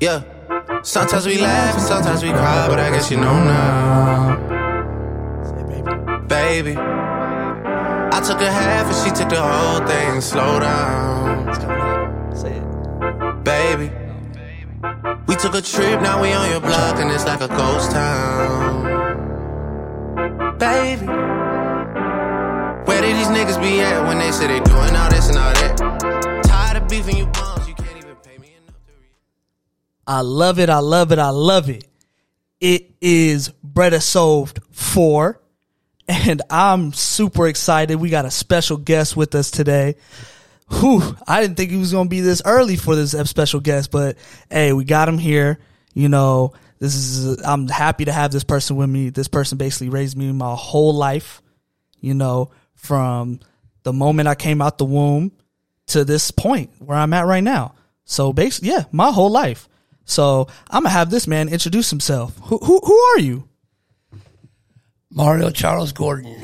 Yeah. Sometimes we laugh and sometimes we cry, but I guess you know now. Baby. I took a half and she took the whole thing. Slow down. Say it. Baby. We took a trip, now we on your block and it's like a ghost town. Baby. Where did these niggas be at when they say they doing all this and all that? Tired of beefing you I love it. I love it. I love it. It is Bredisode 4. And I'm super excited. We got a special guest with us today. Whew, I didn't think he was going to be this early for this special guest, but hey, we got him here. You know, this is, I'm happy to have this person with me. This person basically raised me my whole life, you know, from the moment I came out the womb to this point where I'm at right now. So basically, yeah, my whole life. So I'm gonna have this man introduce himself. Who who, who are you? Mario Charles Gordon,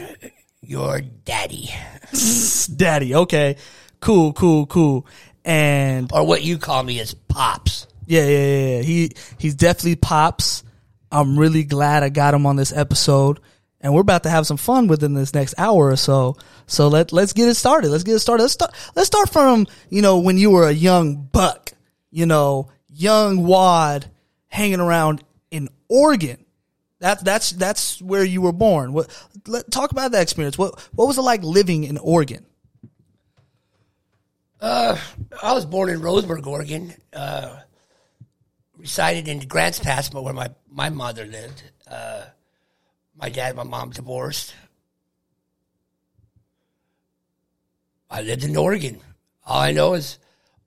your daddy, Daddy. Okay, cool, cool, cool. And or what you call me is pops. yeah, yeah, yeah, yeah. He he's definitely pops. I'm really glad I got him on this episode, and we're about to have some fun within this next hour or so. So let let's get it started. Let's get it started. Let's start. Let's start from you know when you were a young buck, you know, young wad, hanging around in Oregon. That's that's that's where you were born. What? Let, talk about that experience. What what was it like living in Oregon? Uh, I was born in Roseburg, Oregon. Uh, resided in Grants Pass, but where my, my mother lived. Uh, my dad and my mom divorced. I lived in Oregon. All I know is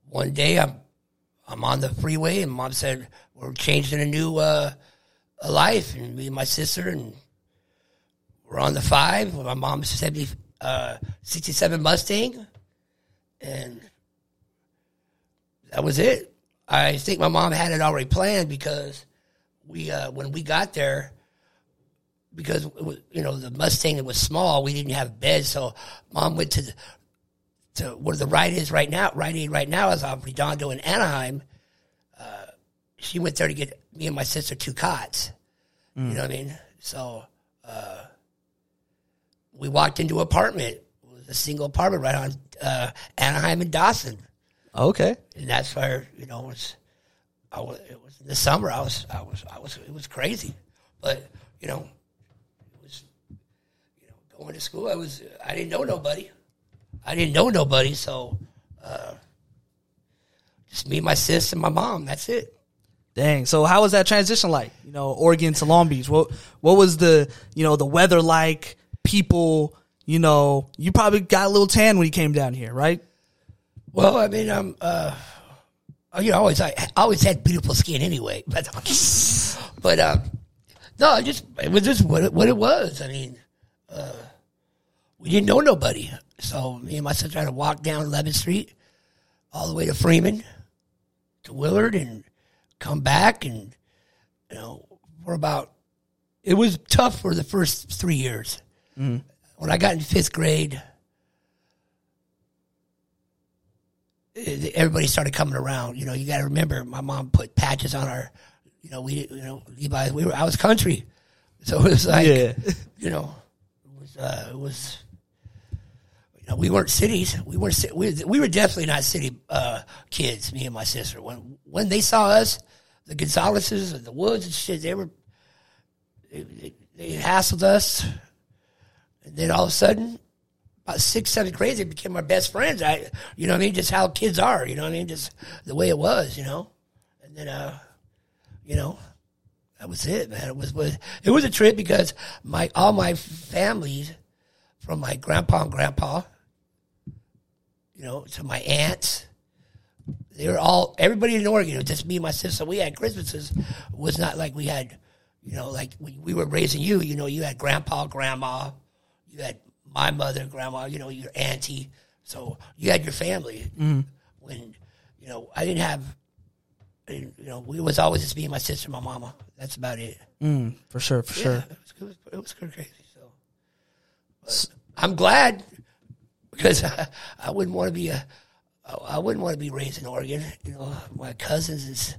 one day I'm I'm on the freeway and mom said we're changing a new uh, a life. And me and my sister and we're on the five my mom's 70, uh, 67 Mustang. And that was it. I think my mom had it already planned because we uh, when we got there because was, you know the Mustang was small, we didn't have beds, so mom went to the, to where the ride is right now. Rite Aid right now is off Redondo in Anaheim. Uh, she went there to get me and my sister two cots. You know what I mean? So uh, we walked into an apartment. It was a single apartment right on uh, Anaheim and Dawson Okay. and that's where you know it was. I was it was in the summer. I was I was I was it was crazy, but you know, it was you know going to school. I was I didn't know nobody. I didn't know nobody, so uh, just me, my sis, and my mom. That's it. Dang. So how was that transition like? You know, Oregon to Long Beach. What what was the you know the weather like? People, you know, you probably got a little tan when you came down here, right? Well, I mean, um, uh, you know, I always I always had beautiful skin anyway, but but um, no, I just it was just what it, what it was. I mean, uh, we didn't know nobody, so me and my sister had to walk down 11th Street all the way to Freeman to Willard and come back, and you know, for about it was tough for the first three years. When I got in fifth grade. everybody started coming around. You know, you got to remember, my mom put patches on our, you know, we, you know, Levi, we were, I was country, so it was like, Yeah. you know, it was, uh, it was, we weren't cities. We weren't, we, we were definitely not city uh, kids. Me and my sister. When when they saw us, the Gonzaleses and the Woods and shit, they were, they, they, they hassled us, and then all of a sudden, about sixth, seventh grade, they became my best friends. I, you know what I mean? Just how kids are, you know what I mean? Just the way it was, you know? And then, uh, you know, that was it, man. It was, was it was a trip because my, all my families from my grandpa and grandpa, you know, to my aunts, they were all, everybody in Oregon, it was just me and my sister. We had Christmases, it was not like we had, you know, like we, we were raising you, you know, you had grandpa, grandma, you had my mother, grandma, you know, your auntie. So you had your family. Mm-hmm. When, you know, I didn't have, I didn't- you know, we was always just me and my sister, and my mama. That's about it. Mm, for sure, for sure. It was, it was, it was crazy. So but I'm glad because I, I wouldn't want to be a, I- I wouldn't want to be raised in Oregon. You know, my cousins is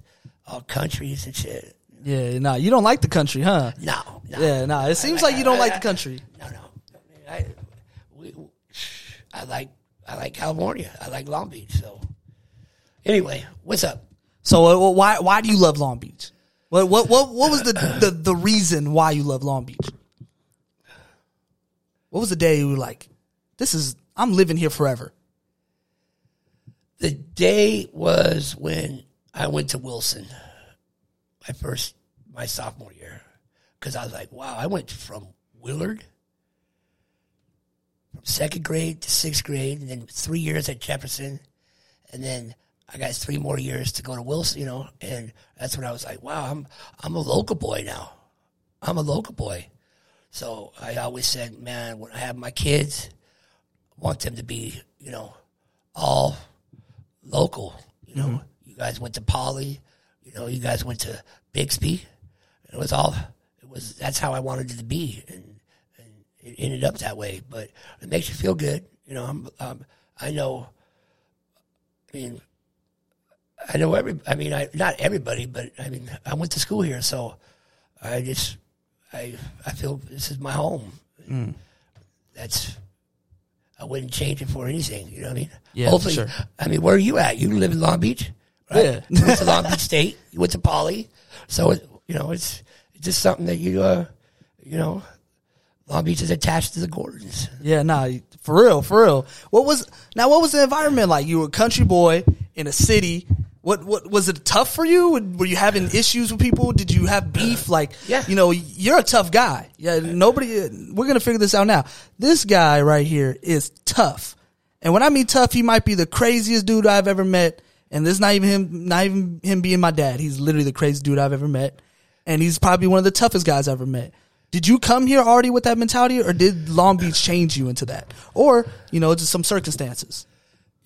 all countries and shit. Yeah, nah, you don't like the country, huh? No, no. Yeah, nah. It seems like you don't like the country. No, no. I, I, we, I like I like California. I like Long Beach. So anyway, what's up? So uh, why why do you love Long Beach? What what what what was the the, the reason why you love Long Beach? What was the day you were like, this is I'm living here forever? The day was when I went to Wilson, my first my sophomore year, because I was like, wow, I went from Willard from second grade to sixth grade, and then three years at Jefferson, and then I got three more years to go to Wilson, you know, and that's when I was like, wow, I'm I'm a local boy now. I'm a local boy. So I always said, man, when I have my kids, want them to be, you know, all local. You know, you guys went to Poly, you know, you guys went to Bixby. It was all it was that's how I wanted it to be and, and it ended up that way. But it makes you feel good. You know, I'm um, I know I mean I know every I mean I not everybody, but I mean I went to school here, so I just I I feel this is my home. That's I wouldn't change it for anything. You know what I mean? Yeah, Hopefully, sure. I mean, where are you at? You live in Long Beach, right? Yeah. you went to Long Beach State. You went to Poly, so it, you know it's it's just something that you uh you know Long Beach is attached to the Gordons. Yeah, nah, for real, for real. What was now? What was the environment like? You were a country boy in a city. What what was it tough for you? Were you having issues with people? Did you have beef? Like, Yeah. you know, you're a tough guy. Yeah, nobody. We're gonna figure this out now. This guy right here is tough, and when I mean tough, he might be the craziest dude I've ever met. And this is not even him, not even him being my dad. He's literally the craziest dude I've ever met, and he's probably one of the toughest guys I've ever met. Did you come here already with that mentality, or did Long Beach change you into that, or you know, just some circumstances?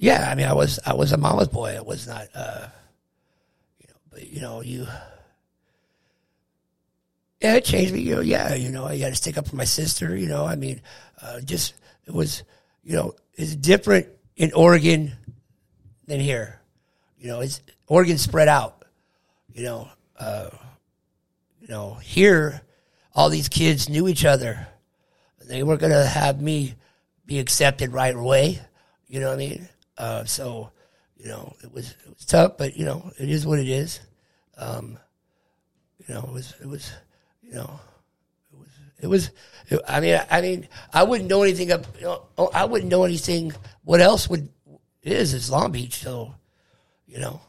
Yeah, I mean, I was I was a mama's boy. I was not, uh, you know, but you know, you, yeah, it changed me. You know, yeah, you know, I had to stick up for my sister. You know, I mean, uh, just it was, you know, it's different in Oregon than here. You know, it's Oregon spread out. You know, uh, you know, here, all these kids knew each other. They weren't going to have me be accepted right away. You know what I mean? Uh, so, you know, it was it was tough, but you know, it is what it is. Um, you know, it was it was, you know, it was it was. It, I mean, I, I mean, I wouldn't know anything. Of, you know, oh, I wouldn't know anything. What else would is is Long Beach? So, you know,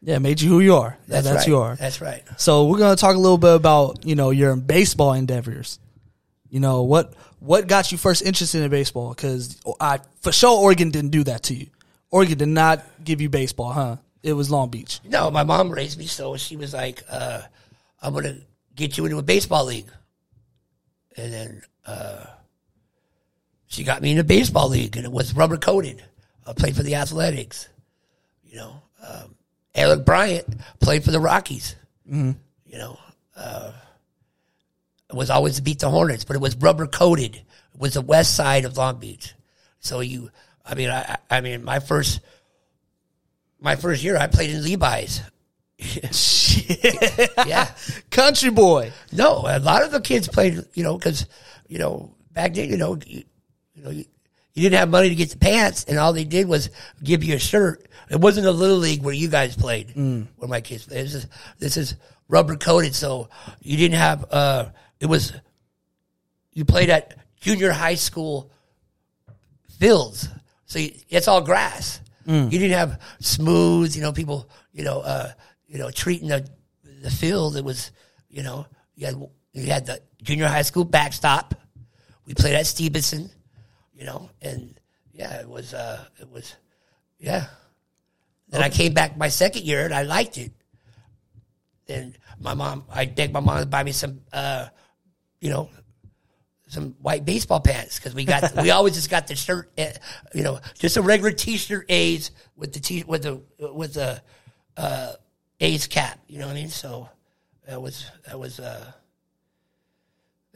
Yeah, made you who you are. that's, That's right. you are. That's right. So we're gonna talk a little bit about you know your baseball endeavors. You know what what got you first interested in baseball? Because I for sure Oregon didn't do that to you. Oregon did not give you baseball, huh? It was Long Beach. No, my mom raised me, so she was like, uh, "I'm gonna get you into a baseball league," and then uh, she got me in a baseball league, and it was rubber coated. I played for the Athletics. You know, um, Alec Bryant played for the Rockies. You know, uh, it was always to beat the Hornets, but it was rubber coated. It was the west side of Long Beach. So you, I mean, I, I mean, my first, my first year, I played in Levi's. yeah. Country boy. No, a lot of the kids played, you know, because, you know, back then, you know, you, you know, you, you didn't have money to get the pants, and all they did was give you a shirt. It wasn't a little league where you guys played, where my kids played. This is this is rubber coated, so you didn't have. uh It was you played at junior high school fields, so you, it's all grass. You didn't have smooth, you know, people, you know, uh, you know, treating the the field. It was, you know, you had you had the junior high school backstop. We played at Stevenson, you know, and yeah, it was, uh, it was, yeah. Then I came back my second year and I liked it. Then my mom, I begged my mom to buy me some, uh, you know, some white baseball pants because we got we always just got the shirt, eh, you know, just a regular T-shirt A's with the T with the with the uh, A's cap. You know what I mean? So that was that was uh,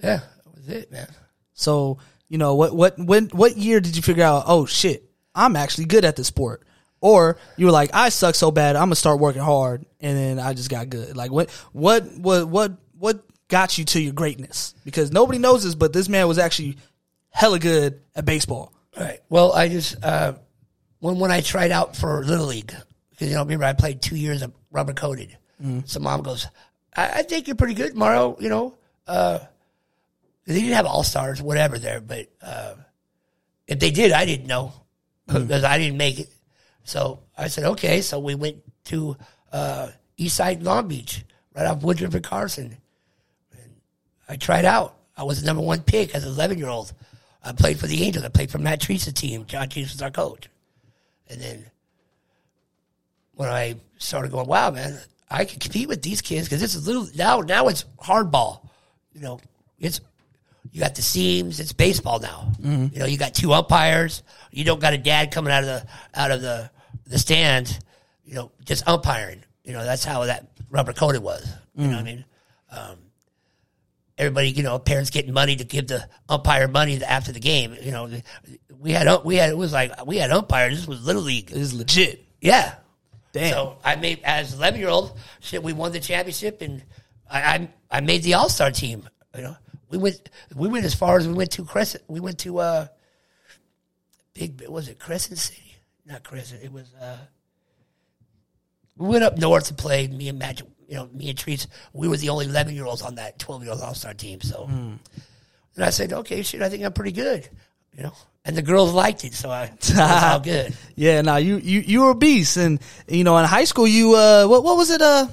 yeah, that was it, man. So you know what what when what year did you figure out? Oh shit, I'm actually good at this sport. or you were like, I suck so bad, I'm gonna start working hard, and then I just got good. Like what what what what what got you to your greatness? Because nobody knows this, but this man was actually hella good at baseball. Right. Well, I just uh, when when I tried out for little league because you know remember I played two years of rubber coated. So mom goes, I, I think you're pretty good, Mario. You know, uh, they didn't have all stars, whatever there, but uh, if they did, I didn't know because I didn't make it. So I said, okay. So we went to uh, East Side Long Beach, right off Woodruff and Carson. I tried out. I was the number one pick as an 11 year old. I played for the Angels. I played for Matt Teresa's team. John Teresa was our coach. And then when I started going, wow, man, I can compete with these kids because this is little now. Now it's hardball. You know, it's you got the seams. It's baseball now. You know, you got two umpires. You don't got a dad coming out of the out of the the stands. You know, just umpiring. You know, that's how that rubber coated was. You know what I mean? Um, everybody, you know, parents getting money to give the umpire money after the game. You know, we had we had it was like we had umpires. This was little league. This is legit. Yeah. Damn. So I made as eleven year old, shit, we won the championship, and I I, I made the All Star team. You know, we went we went as far as we went to Crescent. We went to uh, big was it Crescent City? Not Crescent. It was uh, we went up north to play. Me and Matt, you know, me and Trees. We were the only eleven year olds on that twelve year old All Star team. So, and I said, okay, shit, I think I'm pretty good. You know, and the girls liked it, so I was good. Yeah, now you you you were a beast, and you know in high school you uh what what was it uh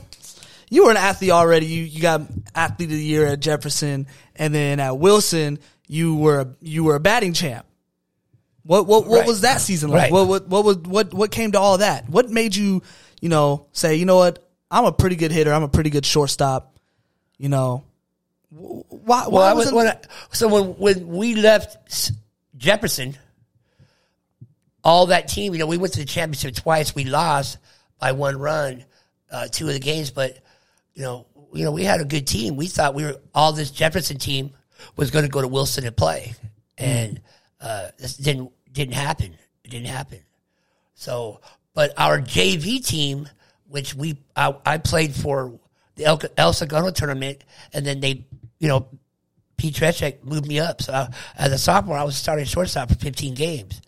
you were an athlete already. You you got athlete of the year at Jefferson, and then at Wilson you were you were a batting champ. What what what Right. was that season like? Right. What what what was what what came to all that? What made you you know say you know what I'm a pretty good hitter. I'm a pretty good shortstop. You know, why why Well, I was wasn't when I, so when when we left Jefferson, all that team, you know, we went to the championship twice. We lost by one run, uh, two of the games, but you know, you know, we had a good team. We thought we were all this Jefferson team was going to go to Wilson and play, and uh, this didn't didn't happen. It didn't happen. So, but our JV team, which we I, I played for the El, El Segundo tournament, and then they, you know, Pete Treshek moved me up. So I, as a sophomore, I was starting shortstop for 15 games.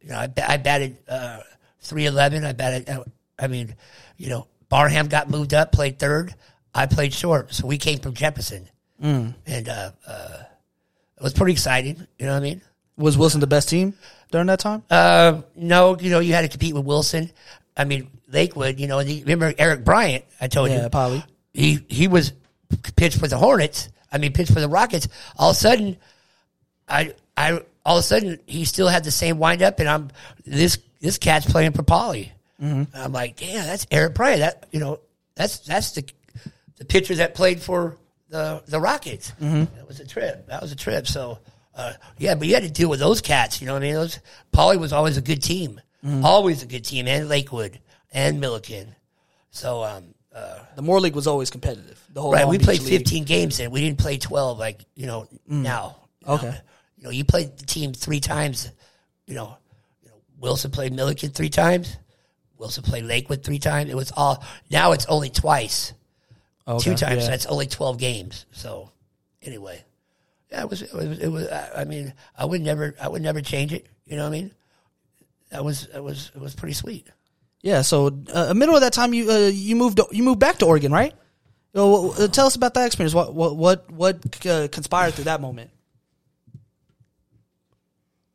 You know, I, I batted uh, 311. I batted. uh, I mean, you know, Barham got moved up, played third. I played short, so we came from Jefferson, and uh, uh, it was pretty exciting. You know what I mean? was Wilson the best team during that time? Uh, no, you know, you had to compete with Wilson. I mean, Lakewood, you know, and you remember Eric Bryant, I told Yeah, you. probably. He, he was pitched for the Hornets. I mean, pitched for the Rockets. All of a sudden, I, I, all of a sudden, he still had the same windup, and I'm, this, this cat's playing for Poly. I'm like, damn, that's Eric Bryant. That, you know, that's, that's the, the pitcher that played for the, the Rockets. That was a trip. That was a trip. So, uh, yeah, but you had to deal with those cats. You know what I mean? Those Poly was always a good team, Mm-hmm. always a good team, and Lakewood and mm-hmm. Milliken. So, um, uh, The Moore League was always competitive. The whole right, Long we Beach played League. 15 games and we didn't play 12 like you know mm. now. You know? Okay. you know, you played the team three times. You know, you know, Wilson played Milliken three times. Wilson played Lakewood three times. It was all now. It's only twice, Okay, two times. yeah. That's only 12 games. So, anyway, yeah, it was. It was. It was I I mean, I would never. I would never change it. You know what I mean? That was. It was. It was pretty sweet. Yeah, so uh, middle of that time, you uh, you moved you moved back to Oregon, right? Uh, uh, tell us about that experience. What what what what uh, conspired through that moment?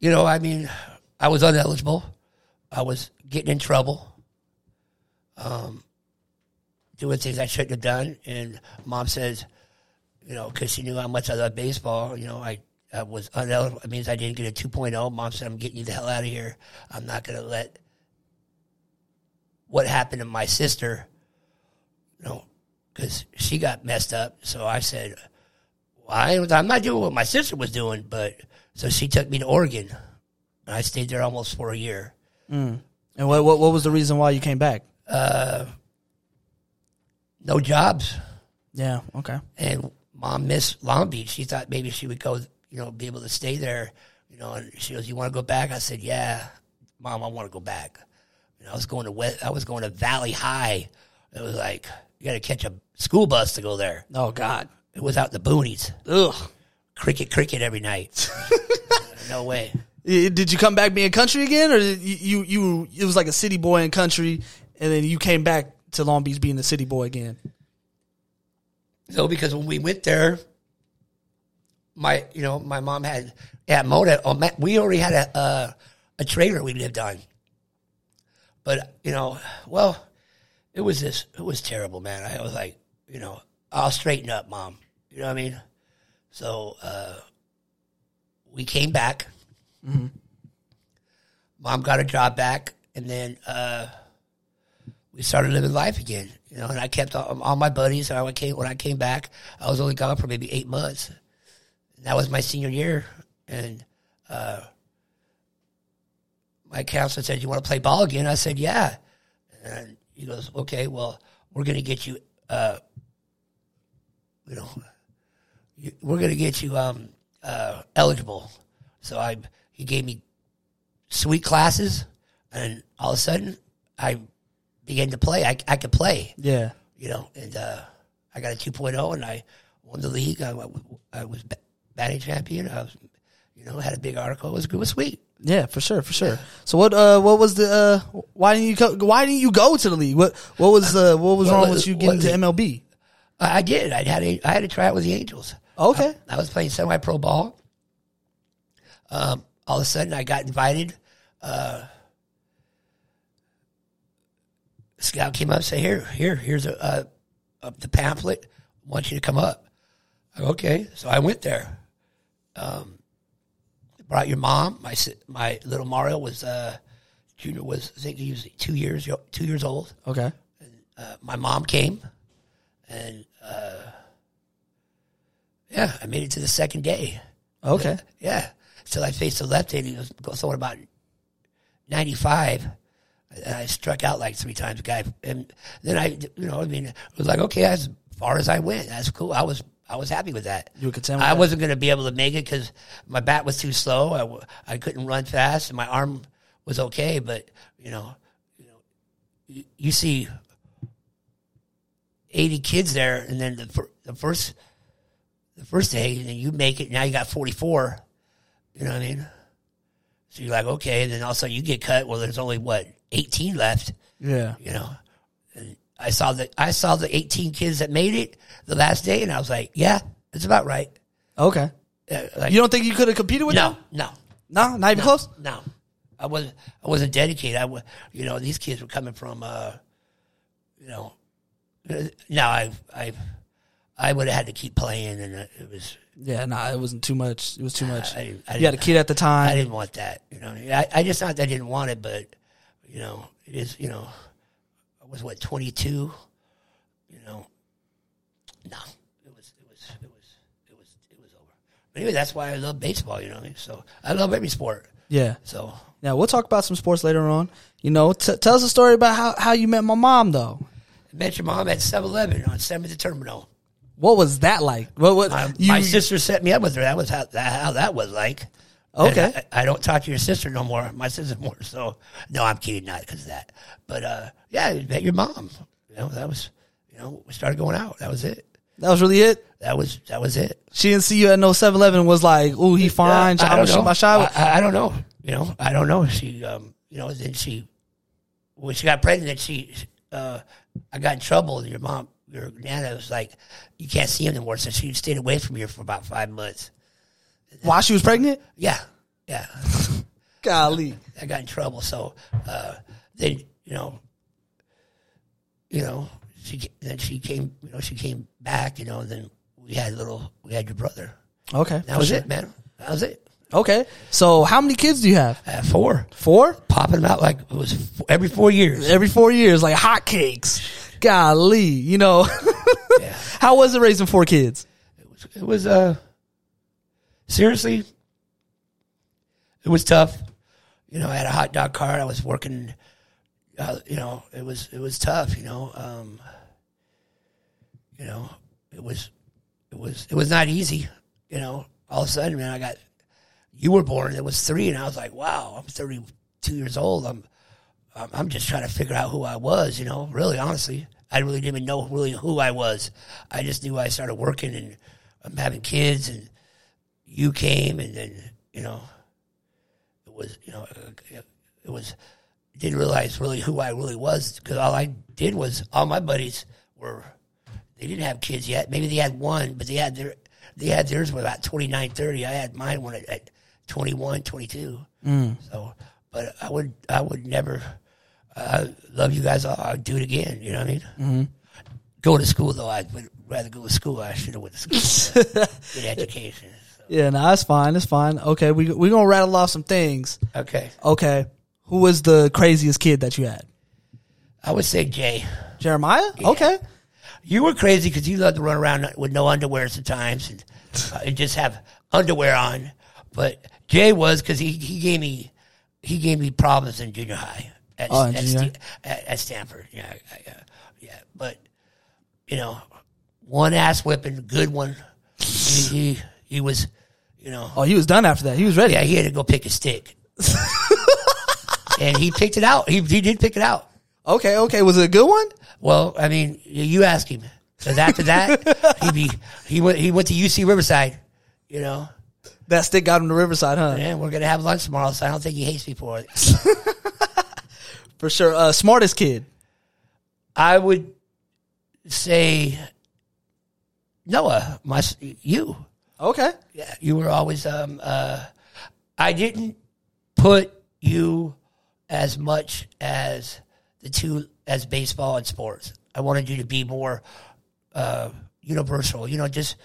you know, I mean, I was uneligible. I was getting in trouble, um, doing things I shouldn't have done. And mom says, you know, because she knew how much I loved baseball, you know, I, I was uh, uneligible. It means I didn't get a 2.0. Mom said, I'm getting you the hell out of here. I'm not going to let what happened to my sister, you know, because she got messed up. So I said, well, I, I'm not doing what my sister was doing, but so she took me to Oregon. And I stayed there almost for a year. Mm. And what, what what was the reason why you came back? Uh, no jobs. Yeah, okay. And mom missed Long Beach. She thought maybe she would go, you know, be able to stay there. You know, and she goes, "You want to go back?" I said, "Yeah, mom, I want to go back." And I was going to West, I was going to Valley High. It was like you got to catch a school bus to go there. Oh God. It was out in the boonies. Ugh. Cricket, cricket every night. no way. Did you come back being country again, or you, you you it was like a city boy in country, and then you came back to Long Beach being a city boy again? So because when we went there, my you know my mom had at Mona. oh, We already had a uh, a trailer we lived on, but you know, well, it was this. It was terrible, man. I was like, you know, I'll straighten up, mom. You know what I mean? So uh, we came back. Mom got a job back, and then uh, we started living life again. You know, and I kept all, all my buddies. And I came when I came back, I was only gone for maybe eight months. That was my senior year, and uh, my counselor said, "You want to play ball again?" I said, "Yeah." And he goes, "Okay, well, we're going to get you, uh, you know, you, we're going to get you um, uh, eligible." So I, he gave me sweet classes, and all of a sudden, I began to play. I, I could play Yeah. you know, and uh, I got a 2.0 and I won the league. I, I was batting champion. I was, you know, had a big article. It was, it was sweet. Yeah, for sure, for sure. So what? Uh, what was the? Uh, why didn't you? Co- why didn't you go to the league? What? What was? Uh, what was What wrong with you getting to? MLB? I, I did. I had a, I had to try out with the Angels. Okay. I was playing semi pro ball. Um, all of a sudden, I got invited. Uh, scout came up and said, "Here, here, here's a, uh, uh, the pamphlet. I want you to come up." I go, okay, so I went there. Um, brought your mom. My my little Mario was uh, junior was I think he was two years two years old Okay. uh, my mom came, and uh, yeah, I made it to the second day. Okay. Yeah, so I faced the left hand. He was throwing about ninety five. And I struck out like three times, guy, and then I, you know, I mean, it was like okay, as far as I went, that's cool. I was, I was happy with that. You were content I that? wasn't going to be able to make it because my bat was too slow. I, w- I couldn't run fast, and my arm was okay, but you know, you know, you, you see 80 kids there, and then the, fir- the first the first day, and then you make it. Now you got 44. You know what I mean? So you're like, okay. And then all of a sudden you get cut. Well, there's only what 18 left. Yeah. You know, and I saw the I saw the 18 kids that made it the last day, and I was like, yeah, it's about right. Okay. Uh, like, You don't think you could have competed with no, them? no, No, not even close. no. I wasn't. I wasn't dedicated. I was. You know, these kids were coming from. Uh, you know, uh, now I I I would have had to keep playing, and uh, it was. Yeah, nah, it wasn't too much. It was too much. I I you had a kid at the time. I didn't want that. You know, I, I just not that I didn't want it, but you know, it is. You know, I was what twenty two. No, it was it was it was it was it was over. But anyway, that's why I love baseball. You know, what I mean? so I love every sport. Yeah. So now we'll talk about some sports later on. You know, t- tell us a story about how, how you met my mom, though. I met your mom at 7-Eleven on Seventh Termino. What was that like? What what My, you? my sister set me up with her. That was how that, how that was like. Okay. I, I don't talk to your sister no more. My sister more. So no, I'm kidding, not because of that. But uh, yeah, met your mom. You know, that was you know we started going out. That was it. That was really it. That was that was it. She didn't see you at no 7-Eleven. Was like, oh, he fine. Yeah, I'm gonna shoot my shot. I, I don't know. You know, I don't know. She, um, you know, then she, when she got pregnant, she, uh, I got in trouble. And your mom, your nana was like, you can't see him anymore. So she stayed away from here for about five months. While she was pregnant. Yeah, yeah. Golly. I got in trouble. So uh, then, you know, you know, she then she came, you know, she came back. You know, then we had a little, we had your brother. Okay. That was it, man. That was it. Okay. So how many kids do you have? Had four, Four? popping out like it was f- every four years. Every four years, like hotcakes. Golly. You know. Yeah. how was it raising four kids? it was uh seriously it was tough you know i had a hot dog cart i was working uh, you know it was it was tough you know um you know it was it was it was not easy you know all of a sudden man i got you were born it was three and i was like wow i'm 32 years old i'm I'm, just trying to figure out who I was. You know, really, honestly, I really didn't even know really who I was. I just knew I started working and I'm having kids, and you came, and then you know, it was you know, it was didn't realize really who I really was because all I did was all my buddies were they didn't have kids yet. Maybe they had one, but they had their they had theirs were about 29, 30. I had mine one at, at 21, 22. So, but I would I would never. I love you guys. I'd do it again. You know what I mean? Mm-hmm. Go to school though. I would rather go to school. I should have went to school. Get education. So, Yeah, no, that's fine. That's fine. Okay, we we gonna rattle off some things. okay, Okay, who was the craziest kid that you had? I would say Jay. Jeremiah. Okay. You were crazy because you loved to run around with no underwear sometimes and, uh, and just have underwear on. But Jay was because he, he gave me he gave me problems in junior high at, Oh, at, junior Sta- at, at Stanford. Yeah, uh, yeah. But you know, one ass whipping, good one. He, he he was, you know, Oh, he was done after that. He was ready. yeah. He had to go pick a stick, and he picked it out. He he did pick it out. Okay. Okay. Was it a good one? Well, I mean, you ask him. Because after that, he be he went he went to UC Riverside. You know, That stick got him to Riverside, huh? Yeah, we're gonna have lunch tomorrow, so I don't think he hates me for it. For sure. Uh, smartest kid. I would say Noah, my you. Okay. Yeah, you were always. Um, uh, I didn't put you as much as the two as baseball and sports. I wanted you to be more uh, universal. You know, just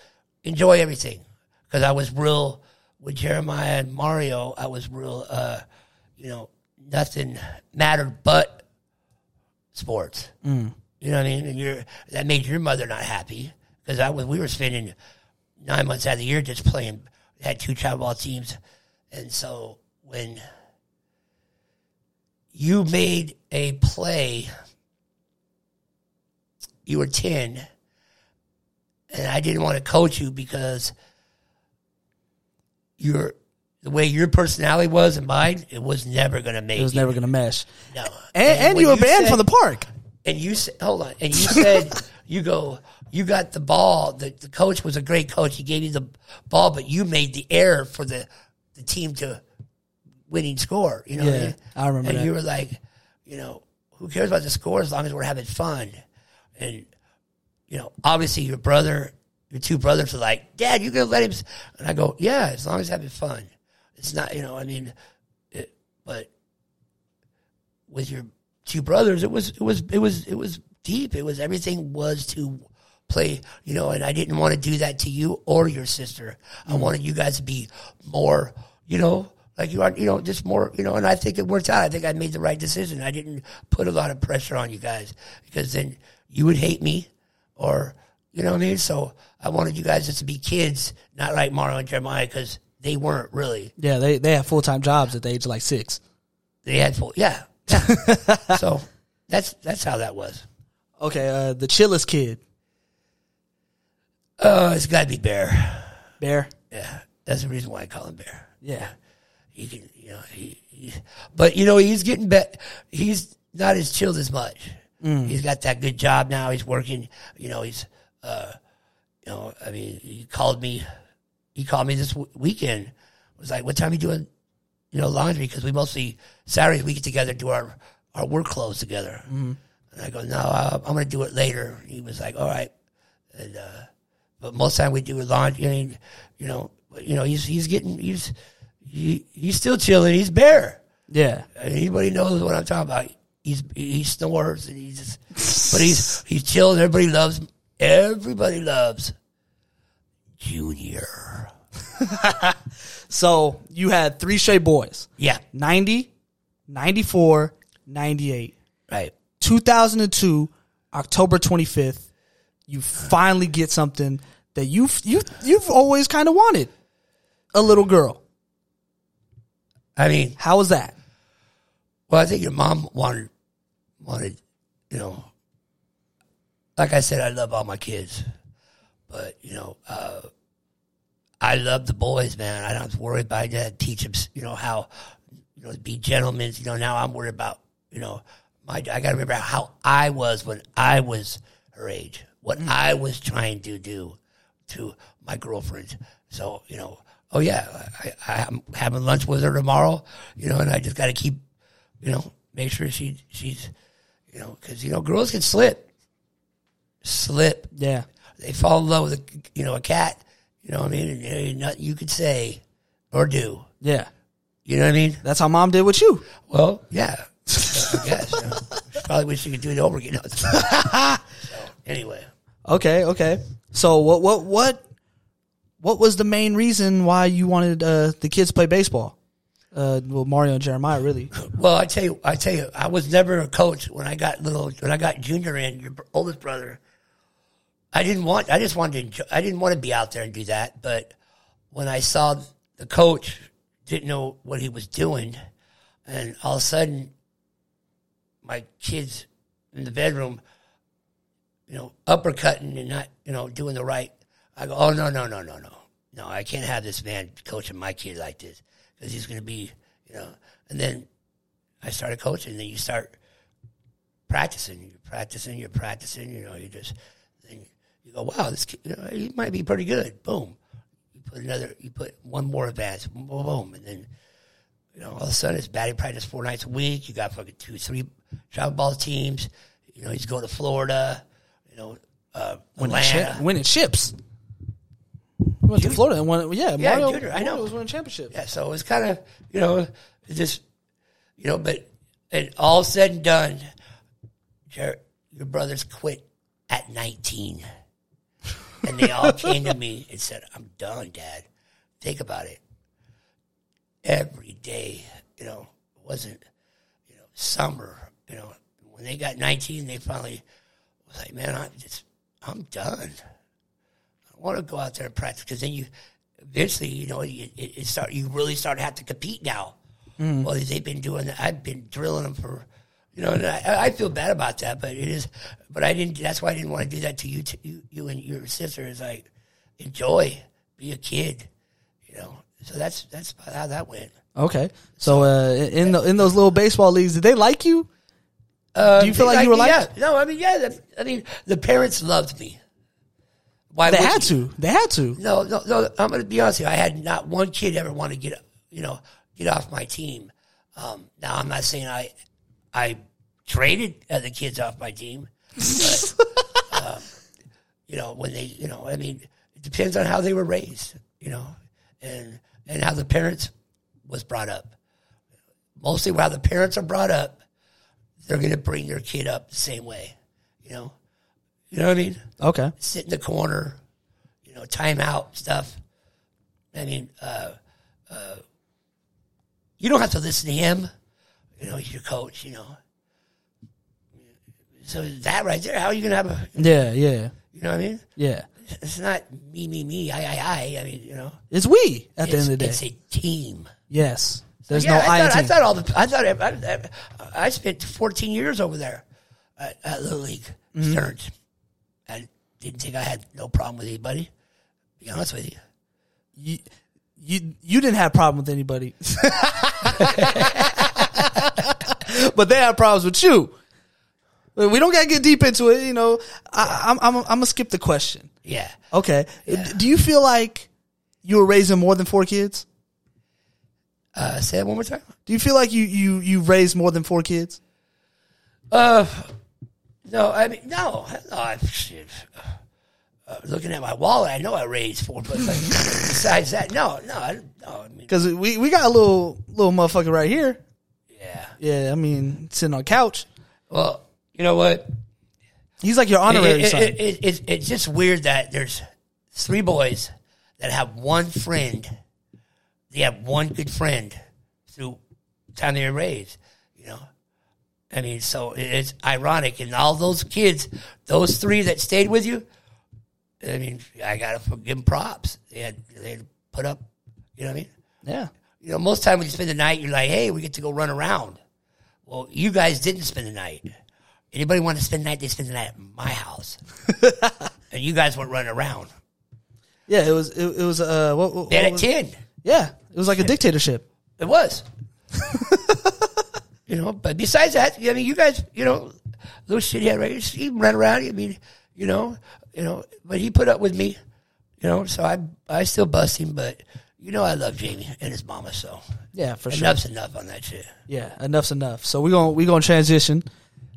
enjoy everything. Because I was real with Jeremiah and Mario. I was real. Uh, you know, nothing mattered but sports. You know what I mean? And you're that made your mother not happy because I was. We were spending nine months out of the year just playing. Had two travel ball teams, and so when you made a play, you were ten, and I didn't want to coach you because your the way your personality was and mine, it was never going to make. It was you. never gonna mesh. No. And, and, when you were banned said- from the park. and you said, hold on, and you said, you go, you got the ball. The, the coach was a great coach. He gave you the ball, but you made the error for the, the team to winning score. You know, Yeah, mean? I remember And that. you were like, you know, who cares about the score as long as we're having fun? And you know, obviously your brother, your two brothers are like, Dad, you gonna let him? And I go, Yeah, as long as having fun. It's not, you know, I mean, it, but with your two brothers, it was it was it was it was deep. It was everything was to play, you know, and I didn't want to do that to you or your sister. I mm. wanted you guys to be more, you know, like you are, you know, just more, you know, and I think it worked out. I think I made the right decision. I didn't put a lot of pressure on you guys because then you would hate me or, you know what I mean? So I wanted you guys just to be kids, not like Mario and Jeremiah because they weren't really. Yeah, they they had full time jobs at the age of like six. They had full, yeah. yeah. so that's, that's how that was. Okay, uh, the chillest kid, Uh, it's got to be Bear. Bear. Yeah, that's the reason why I call him Bear. Yeah. He can, you know, he, he but you know, he's getting better. He's not as chilled as much. He's got that good job now. He's working. You know, he's, uh, you know, I mean, he called me. He called me this w- weekend. Was like, "What time you doing?" You know, laundry because we mostly Saturdays we get together do our our work clothes together. And I go, "No, uh, I'm going to do it later." He was like, "All right," and uh, but most of the time we do laundry. You know, you know, he's he's getting he's he, he's still chilling. He's Bear. Yeah. Anybody knows what I'm talking about. He's he snores and he's just, but he's he's chilling. Everybody loves everybody loves Junior. So you had three straight boys Yeah, 90, 94, 98. right. 2002, October 25th, you finally get something that you've, you, you've always kind of wanted a little girl. I mean, How was that? well, I think your mom wanted wanted, you know. Like I said, I love all my kids, but you know, uh, I love the boys, man. I don't have to worry about that. Teach them, you know, how you know be gentlemen. You know, now I'm worried about you know, my I got to remember how I was when I was her age, what I was trying to do to my girlfriend. So you know, oh yeah, I, I'm having lunch with her tomorrow, you know, and I just got to keep, you know, make sure she she's, you know, because you know, girls can slip, slip. Yeah. They fall in love with a you know a cat. You know what I mean? Ain't nothing you could say or do. Yeah. You know what I mean? That's how mom did with you. Well, yeah. I guess. You know. Probably wish you could do it over again. so, anyway, Okay, okay. So what what what what was the main reason why you wanted uh, the kids to play baseball? Uh, well, Mario and Jeremiah, really. well, I tell you, I tell you, I was never a coach when I got little. When I got Junior in, your oldest brother, I didn't want. I just wanted to. I didn't want to be out there and do that. But when I saw the coach didn't know what he was doing, and all of a sudden, my kids in the bedroom, you know, uppercutting and not, you know, doing the right. I go, oh no, no, no, no, no, no! I can't have this man coaching my kid like this because he's going to be, you know. And then I started coaching. And then you start practicing. You're practicing. You're practicing. You know, you just then you go, wow, this kid, you know, he might be pretty good. Boom. You put another. You put one more advance. Boom, boom, and then you know all of a sudden it's batting practice four nights a week. You got fucking two, three travel ball teams. You know, he's going to Florida. You know, uh, Winning, Atlanta. chi- winning chips. He went to Florida and won. Yeah, Yeah, Mario, Junior, I know. Mario was winning championships. Yeah, so it was kind of you know just you know, but and all said and done, your your brothers quit at nineteen, and they all came to me and said, "I'm done, Dad. Think about it. Every day, you know, it wasn't you know summer. You know, when they got nineteen, they finally was like, man, I'm just I'm done." Want to go out there and practice because then you eventually, you know, it, it it start you really start to have to compete now. Well, they've been doing that. I've been drilling them for, you know, and I, I feel bad about that, but it is. But I didn't. That's why I didn't want to do that to you. To you, you and your sister is like, enjoy, be a kid, you know. So that's that's how that went. Okay, so uh, in the, in those little baseball leagues, did they like you? Uh, Do you feel like you were yeah. No, I mean, yeah. the- I mean, the parents loved me. Why They had you? to. They had to. No, no, no. I'm going to be honest with you. I had not one kid ever want to get, you know, get off my team. Um, now I'm not saying I, I traded other kids off my team, but, uh, you know, when they, you know, I mean, it depends on how they were raised, you know, and and how the parents was brought up. Mostly how the parents are brought up, they're going to bring their kid up the same way, you know. You know what I mean? Okay. sit in the corner, you know, timeout stuff. I mean, uh, uh, you don't have to listen to him. You know, he's your coach. You know, so that right there, how are you gonna have a? Yeah, yeah, You know what I mean? yeah. It's not me, me, me, I, I, I. I mean, you know, It's we at the end of the day. it's a team. yes. There's yeah, no I, I thought, I thought all the. I thought I, I, I spent 14 years over there at, at Little League Mm-hmm. I didn't think I had no problem with anybody. To be honest with you. you, you you didn't have a problem with anybody, but they had problems with you. We don't gotta get deep into it. You know, I, I'm I'm I'm gonna skip the question. Yeah. Okay. Do you feel like you were raising more than four kids? Uh, say that one more time. Do you feel like you you you raised more than four kids? Uh, no, I mean, no. no I, shit. Uh, looking at my wallet, I know I raised four, but like, besides that, no, no, I, no. I mean, Because we we got a little little motherfucker right here. yeah. Yeah, I mean, sitting on couch. Well, you know what? He's like your honorary it, son. it, it, it, it's just weird that there's three boys that have one friend. They have one good friend through time they were raised. I mean, so it's ironic. And all those kids, those three that stayed with you, I mean, I gotta give them props. They had they had put up. You know what I mean? yeah. You know, most time when you spend the night, you're like, hey, we get to go run around. Well, you guys didn't spend the night. Anybody want to spend the night, they spend the night at my house. and you guys weren't running around. Yeah, it was it, it was uh what, what, what at 10. Yeah, it was like a dictatorship. It was. you know. But besides that, I mean, you guys, you know, little shithead right? He ran around. I mean, you know, you know. But he put up with me, you know. So I I still bust him, but you know I love Jamie and his mama. So Yeah, for sure. enough's enough on that shit. Yeah, enough's enough. So we're gonna we're gonna transition.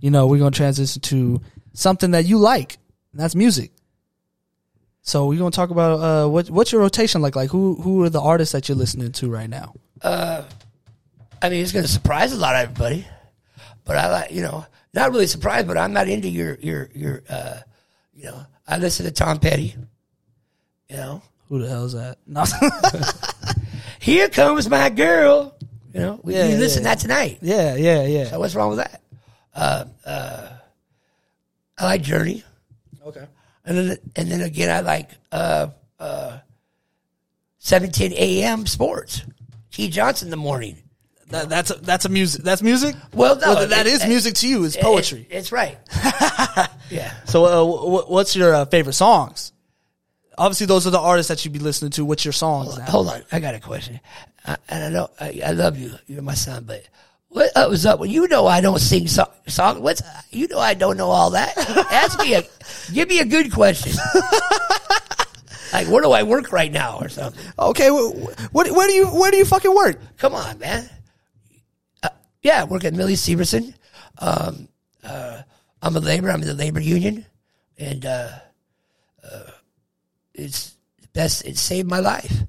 You know, we're gonna transition to something that you like. And that's music. So we're gonna talk about uh what what's your rotation like? Like who who are the artists that you're listening to right now? I mean, it's going to surprise a lot of everybody. But I like, you know, not really surprised, but I'm not into your, your, your, uh, you know, I listen to Tom Petty. You know, Who the hell is that? No. here comes my girl. You know, we, Yeah, we yeah, listen yeah. to that tonight. yeah, yeah, yeah. So what's wrong with that? Uh, uh, I like Journey. Okay. And then, and then again, I like, uh, uh, 17 AM sports. Key Johnson in the morning. That, that's a, that's a music. That's music. Well, no, Well, that it- is it- music to you. It's poetry. It- it's right. yeah. So, uh, wh- what's your uh, favorite songs? Obviously, those are the artists that you'd be listening to. What's your songs now? Hold on, I got a question. I, and I know I, I love you. You're my son, but what uh, was up? Well, you know I don't sing so- song. What's you know I don't know all that. Ask me a, give me a good question. like where do I work right now or something? Okay, wh- what, where do you where do you fucking work? Come on, man. Yeah, I work at Millie Severson. Um, uh, I'm a labor. I'm in the labor union, and uh, uh, it's the best. It saved my life.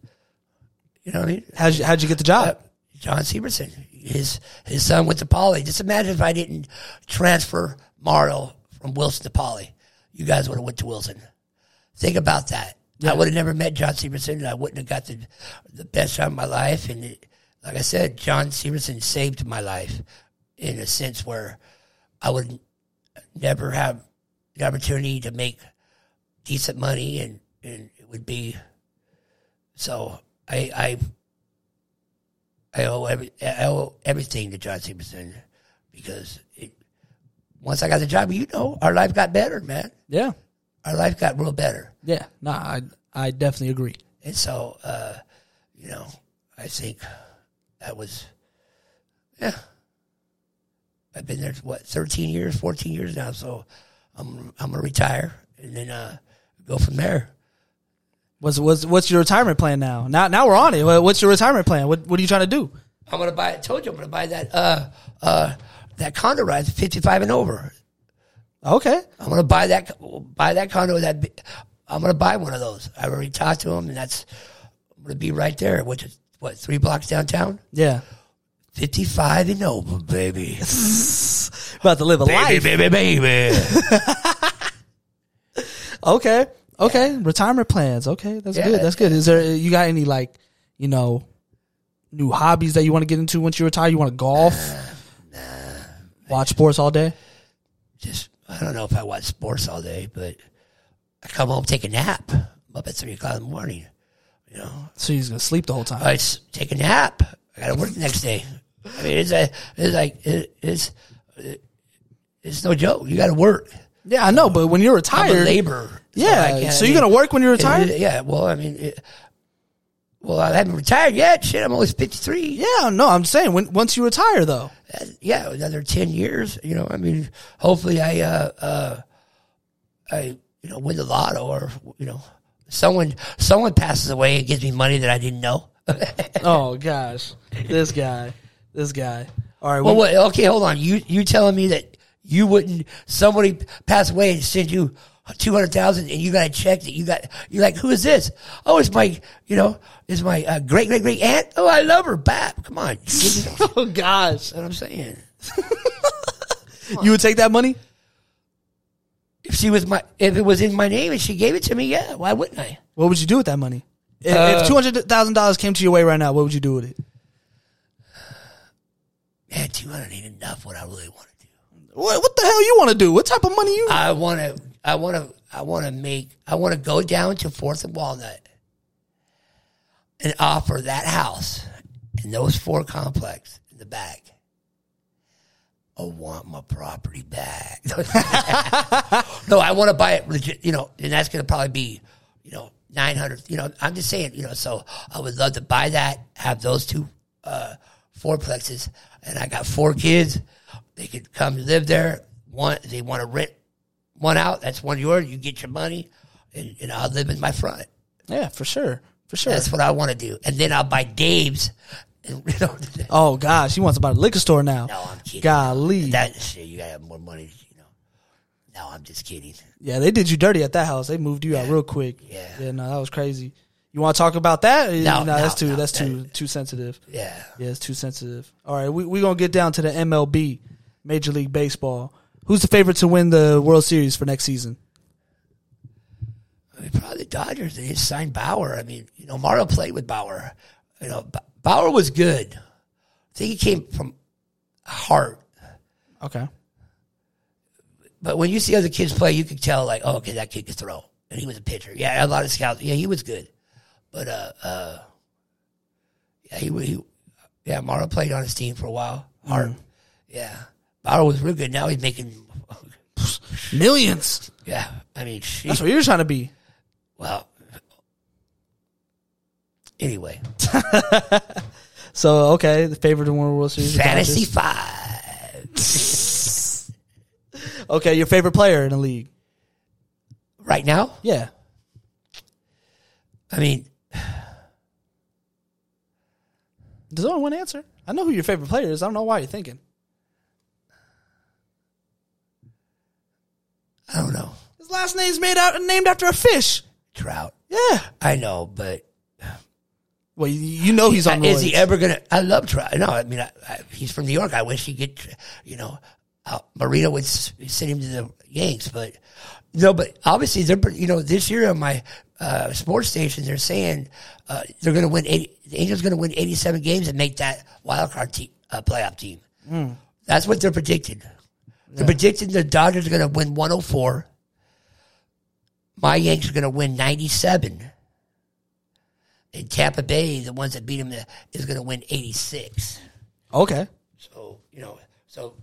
You know what I mean? How'd you, how'd you get the job? Uh, John Severson. His his son went to Poly. Just imagine if I didn't transfer Mario from Wilson to Poly. You guys would have went to Wilson. Think about that. I would have never met John Severson, and I wouldn't have got the the best job of my life. And it, like I said, John Severson saved my life in a sense where I would never have the opportunity to make decent money, and and it would be so. I I I owe every I owe everything to John Severson because it, once I got the job, you know, our life got better, man. Yeah, Our life got real better, yeah. No, I I definitely agree. and so uh, you know, I think that was yeah. I've been there what thirteen years, fourteen years now, so I'm I'm gonna retire and then uh, go from there. What's what's what's your retirement plan now? Now now we're on it. What's your retirement plan? What what are you trying to do? I'm gonna buy. I told you I'm gonna buy that uh uh that condo ride, 55 and over. Okay, I'm gonna buy that buy that condo that. I'm gonna buy one of those. I already talked to him, and that's I'm gonna be right there, which is what three blocks downtown. yeah. 55 and over, baby, About to live a life. baby, baby, baby. Okay, okay. Retirement plans. Okay, that's Yeah. good. That's good. Is there you got any like you know new hobbies that you want to get into once you retire? You want to golf? Nah. Watch sports all day? Just I don't know if I watch sports all day, but I come home take a nap. I'm up at three o'clock in the morning. You know, So you're gonna sleep the whole time? I s- take a nap. I got to work the next day. I mean, it's a, it's like it, it's it's no joke. You got to work. Yeah, I know. But when you're I'm a retired, labor. yeah. I can't- so I you're mean, gonna work when you're retired? yeah. Well, I mean, it, well, I haven't retired yet. Shit, I'm only 53. yeah, no. I'm saying when once you retire though. Uh, Yeah, another 10 years. You know, I mean, hopefully, I uh uh I you know win the lotto or you know someone someone passes away and gives me money that I didn't know. Oh gosh, this guy, this guy. All right. Well, we- what, okay, hold on. You you telling me that you wouldn't somebody pass away and send you two hundred thousand and you got a check that you got you're like who is this? Oh, it's my you know it's my uh, great great great aunt. Oh, I love her. Bap, come on. Oh gosh, what I'm saying? you would take that money? If she was my if it was in my name and she gave it to me, yeah, why wouldn't I? What would you do with that money? If, Uh, if two hundred thousand dollars came to your way right now, what would you do with it? Man, two hundred ain't enough. What I really want to do. What, what the hell you want to do? What type of money you? I want to. I want to. I want to make. I want to go down to Fourth and Walnut and offer that house and those four complex in the back. I want my property back. no, I want to buy it legit. You know, and that's going to probably be, you know, nine hundred. You know, I'm just saying. You know, so I would love to buy that, have those two uh, fourplexes, and I got four kids. They could come live there. One, they want to rent one out. That's one of yours. You get your money, and, and I'll live in my front. Yeah, for sure, for sure. That's what I want to do. And then I'll buy Dave's. You know, oh God, she wants to buy a liquor store now. no, I'm kidding. Golly, That shit, you gotta have more money. You know. No, I'm just kidding. yeah, they did you dirty at that house. They moved you out real quick. Yeah. yeah, no, that was crazy. You want to talk about that? Eh, no, that's no, too no, that's that- too too sensitive. Yeah. Yeah, it's too sensitive. All right, we we gonna get down to the MLB, Major League Baseball. Who's the favorite to win the World Series for next season? I mean, probably the Dodgers. They just signed Bauer. I mean, you know, Mario played with Bauer. You know, Bauer was good. I think he came from Hart. Okay. But when you see other kids play, you can tell, like, oh, okay, that kid could throw. And he was a pitcher. Yeah, a lot of scouts. Yeah, he was good. But, uh, uh, yeah, he, he yeah, Mario played on his team for a while. Hart. Yeah. Bauer was real good. Now he's making, Millions. yeah, I mean. That's what you're trying to be. well, anyway, So okay, the favorite the World Series. Fantasy Five. Okay, your favorite player in the league. Right now, Yeah. I mean, There's only one answer. I know who your favorite player is. I don't know why you're thinking. I don't know. His last name's made out named after a fish. Trout. Yeah. I know, but Well, you, you know he's on. is he ever gonna? I love Trout. No, I mean, I, I, he's from New York. I wish he get, You know, uh, Moreno would s- send him to the Yanks, but no. But obviously, they're you know this year on my uh, sports station, they're saying uh, they're going to win. 80, the Angels going to win eighty-seven games and make that wild card team, uh, playoff team. That's what they're predicting. They're predicting the Dodgers are going to win one hundred four. My Yanks are going to win ninety-seven. And Tampa Bay, the ones that beat him uh, is going to win 86. Okay. So you know, so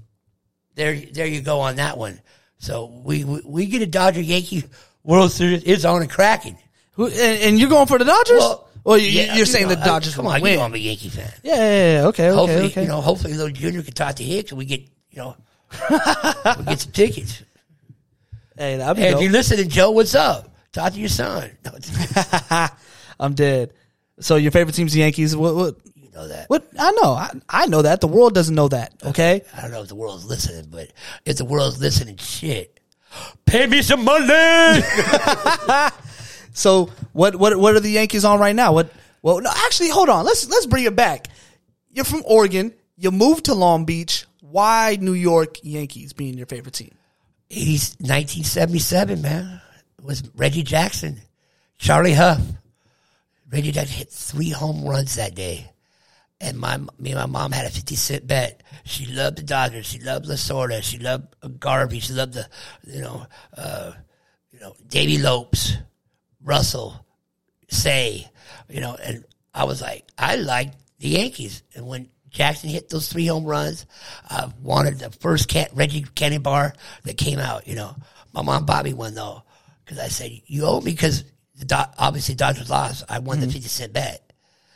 there, there you go on that one. So we we, we get a Dodger Yankee World Series. It's on and cracking. Who, and, and you're going for the Dodgers? Well, you, yeah, you're saying know, the uh, Dodgers Come will on, win. you know I'm a Yankee fan. yeah, yeah, yeah. Okay, okay, Hopefully, okay. you know, hopefully, little Junior can talk to Hicks and we get you know we get some tickets. hey, that'd be Hey, if you're listening, Joe, what's up? Talk to your son. I'm dead. So your favorite team's the Yankees. What? What? you know that. What? I know. I, I know that. The world doesn't know that. Okay. I don't know if the world's listening, but if the world's listening, shit, pay me some money. So what? What? What are the Yankees on right now? What? Well, no, actually, hold on. Let's let's bring it back. You're from Oregon. You moved to Long Beach. Why New York Yankees being your favorite team? 80s, 1977, man. It was Reggie Jackson, Charlie Huff. Reggie Jackson hit three home runs that day. And my me and my mom had a 50 cent bet. She loved the Dodgers. She loved Lasorda. She loved Garvey. She loved the, you know, uh, you know, Davey Lopes, Russell, Cey, you know, and I was like, I like the Yankees. And when Jackson hit those three home runs, I wanted the first cat, Reggie Candy bar that came out, you know. My mom bought me one though, because I said, you owe me because the Do- obviously Dodgers lost. I won the 50 cent bet.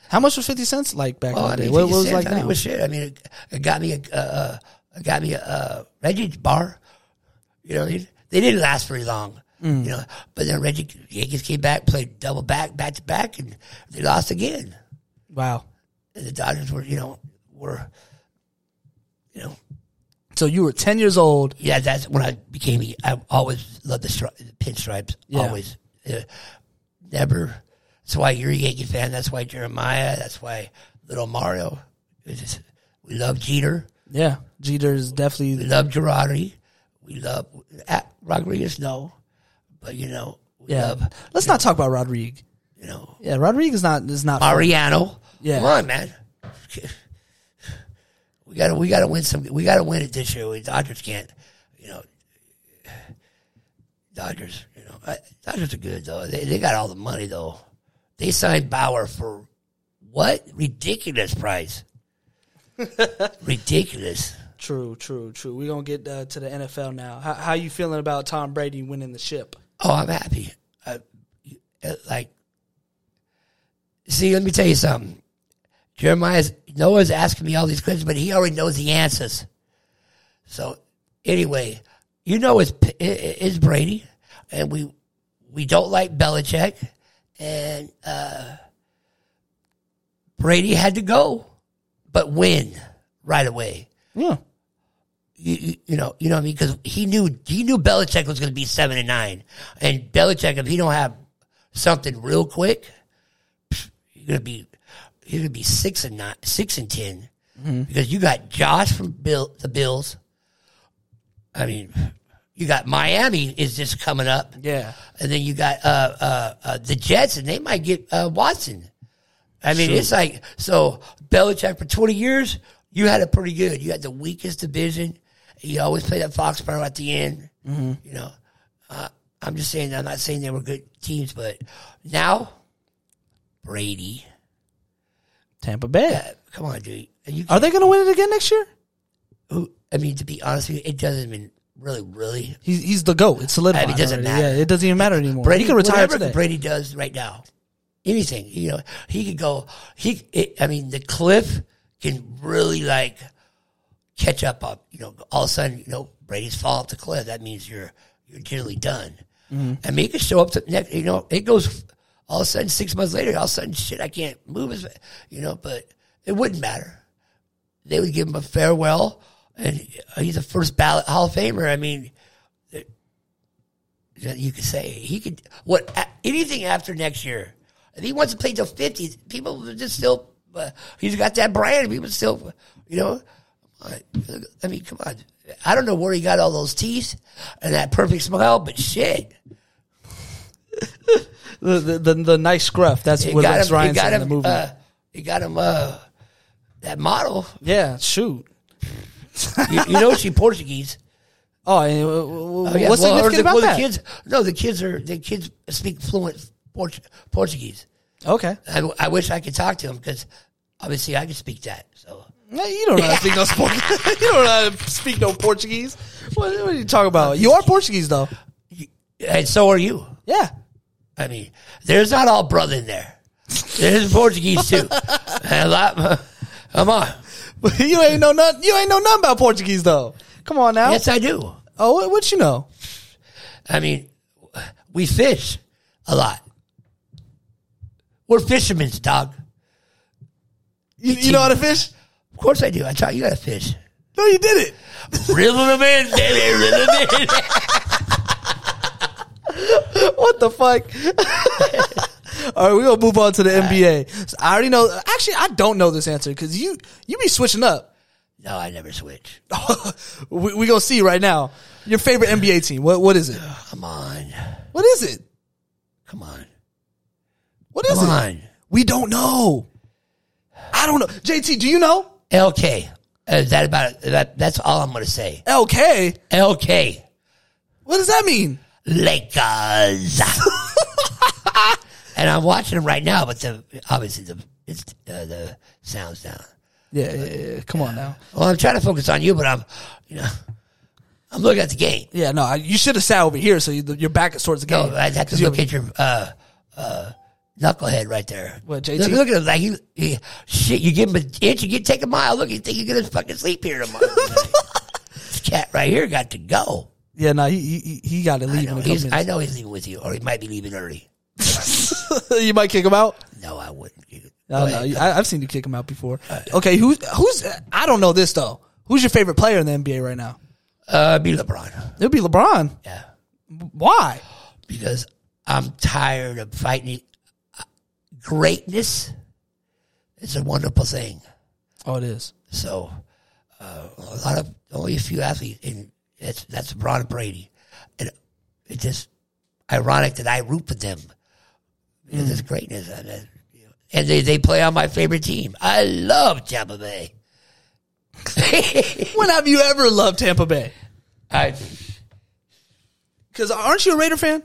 How much was fifty cents like back in I the day? mean, What, 50 what was it cents, like I mean, now? it was shit. I mean, it, it got me a, uh, uh, it got me a, uh, Reggie bar. You know, they didn't last very long. Mm. You know, but then Reggie Yankees came back, played double back, back to back, and they lost again. Wow. And the Dodgers were, you know, were, you know, So you were ten years old. yeah. That's when I became. I always loved the, stri- the pinstripes. Yeah. Always, uh, never. That's why you're a Yankee fan. That's why Jeremiah. That's why little Mario. Just, we love Jeter. Yeah, Jeter is We definitely. love Girardi. We love Rodriguez. No, but you know, we Yeah. love Let's not talk about Rodriguez. you know Yeah, Rodriguez is not is not. Mariano. Yeah. come on, man. We gotta we gotta win some. We gotta win it this year. We Dodgers can't. You know, Dodgers. I, Dodgers are good though. They they got all the money though. They signed Bauer for what ridiculous price. Ridiculous. True, true, true. We're gonna get uh, to the NFL now. How, how you feeling about Tom Brady winning the ship? Oh, I'm happy. Uh, like, see, let me tell you something. Jeremiah's Noah's asking me all these questions, but he already knows the answers. So anyway, you know it's it's Brady, and we we don't like Belichick, and uh, Brady had to go, but win right away. Yeah. You, you, you know, you know what I mean? Because he knew he knew Belichick was going to be seven and nine, and Belichick, if he don't have something real quick, you're going to be you're going to be six and nine, six and 10 because you got Josh from Bill the Bills. I mean, you got Miami is just coming up. Yeah. And then you got uh, uh, uh, the Jets, and they might get uh, Watson. I mean, it's like so. Belichick for twenty years, you had it pretty good. You had the weakest division. You always play that Foxborough at the end. You know, uh, I'm just saying. I'm not saying they were good teams, but now Brady. Tampa Bay. uh, come on, dude. You Are they going to win it again next year? who- I mean, to be honest with you, it doesn't even really, really. He's he's the goat. It's solidified. I mean, it doesn't already. matter. Yeah, it doesn't even matter anymore. Brady he can retire whatever today. Brady does right now, anything you know, he could go. He, it, I mean, the cliff can really like catch up. Up, you know, all of a sudden, you know, Brady's fall off the cliff. That means you're you're generally done. Mm-hmm. I mean, he could show up to next. You know, it goes all of a sudden six months later. All of a sudden, shit, I can't move as you know, but it wouldn't matter. They would give him a farewell, and he's a first ballot Hall of Famer. I mean, you could say he could what anything after next year. If he wants to play till fifty, people would just still. Uh, he's got that brand. People still, you know. I mean, come on. I don't know where he got all those teeth and that perfect smile, but shit, The, the, the, the nice scruff. That's it what Rex. Ryan said in him. the movie. Uh, it got him. Uh, that model. yeah, shoot. You, you know, she Portuguese. Oh, and, uh, Oh, yeah. what's well, significant the, about well, that? the kids. No, the kids are the kids speak fluent Port- Portuguese. Okay. I, I wish I could talk to them because obviously I can speak that. So Yeah, you don't know how to speak no Portuguese. you don't know how to speak no Portuguese. What, what are you talking about? You are Portuguese though. and so are you. Yeah. I mean, there's not all brother in there. There's Portuguese too. And a lot. Come on. you ain't know nothing. You ain't know nothing about Portuguese though. Come on now. Yes, I do. Oh, what, what you know? I mean, we fish a lot. We're fishermen's dog. You, you know how to fish? Of course I do. I taught you how to fish. No, you did it. Reel them in, baby. Reel them in. What the fuck? All right, we're gonna move on to the NBA. So I already know. Actually, I don't know this answer because you you be switching up. No, I never switch. we we gonna see right now. Your favorite NBA team? What what is it? Come on. What is it? Come on. What is Come it? on. We don't know. I don't know. JT, do you know? LK. Uh, that about that? That's all I'm going to say. LK. LK. What does that mean? Lakers. and I'm watching them right now, but the obviously the it's uh, the sounds down. Yeah, yeah, yeah. Come on now. Well, I'm trying to focus on you, but I'm, you know, I'm looking at the game. Yeah, no, I- you should have sat over here so you, your back is towards the No, game. I'd have to 'Cause you look at your uh, uh, knucklehead right there. What, JT? Look, look at him like he, he, shit. You give him an inch, you get take a mile. Look, you think you're gonna fucking sleep here tomorrow? this cat right here got to go. Yeah, no, he he, he got to I leave know, he's, I know he's leaving with you, or he might be leaving early. you might kick him out. No, I wouldn't. No, no, I, I've seen you kick him out before. Okay, who's who's? I don't know this though. Who's your favorite player in the NBA right now? Uh, be LeBron. It'll be LeBron. Yeah, Why? because I'm tired of fighting. Greatness is a wonderful thing. Oh, it is. So uh, a lot of only a few athletes, and that's that's LeBron and Brady, and it's just ironic that I root for them because it's greatness, and, uh, and they they play on my favorite team. I love Tampa Bay. When have you ever loved Tampa Bay? I Because aren't you a Raider fan?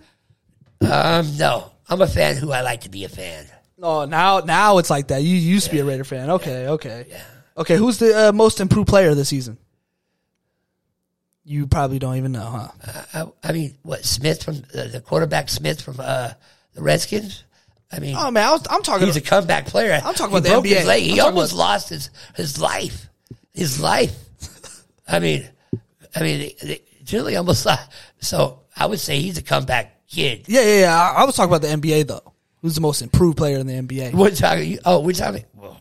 um no, I'm a fan who I like to be a fan. No, now now it's like that. You used to be a Raider fan. Okay, okay, yeah. okay. Who's the uh, most improved player this season? You probably don't even know, huh? I, I mean, what Smith from uh, the quarterback Smith from uh, the Redskins? I mean, Oh man, I was, I'm talking. he's a comeback player. I'm talking He about the broke NBA. His leg. He I'm almost lost his his life. His life. I mean, I mean, Julie almost lost. So I would say he's a comeback kid. yeah, yeah, yeah. I, I was talking about the NBA though. Who's the most improved player in the NBA? We're talking. Oh, we're talking. Well,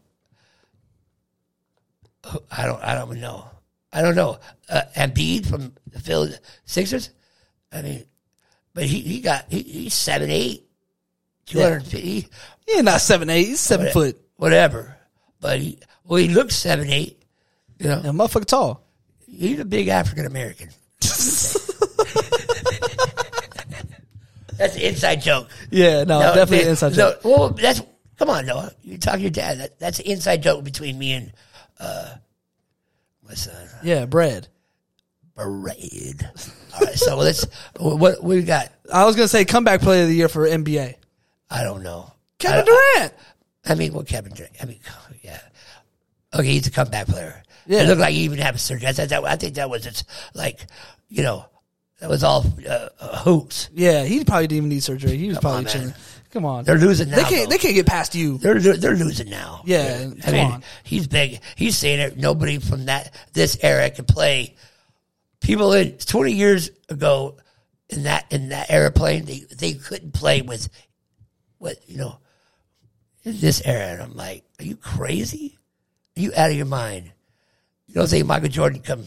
I don't. I don't know. I don't know. Uh, Embiid from the Philly Sixers. I mean, but he he got he, he's seven eight, two hundred fifty, Yeah, not seven eight. He's seven foot. whatever. But he well, he looks seven eight. You know, Yeah, motherfucker tall. he's a big African American. That's an inside joke. Yeah, no, No, definitely man, an inside no, joke. Well, that's come on, Noah. You talk to your dad. That, that's an inside joke between me and uh, my son, Yeah, bread. Braid. All right, so let's. What, what we got? I was gonna say comeback player of the year for NBA. I don't know. Kevin I, Durant. I mean, well, Kevin Durant. I mean, yeah. Okay, he's a comeback player. Yeah. It looked like he even had a surgery. I, that, I think that was just like, you know, that was all uh, uh, hoops. Yeah, he probably didn't even need surgery. He was probably on, chilling. Come on, They're losing now. they can't. though. They can't get past you. They're they're, losing now. Yeah, I come mean, on. he's big. He's saying it. Nobody from that this era can play. People in twenty years ago in that in that airplane, they they couldn't play with what you know in this era. And I'm like, are you crazy? Are you out of your mind? You don't think Michael Jordan come?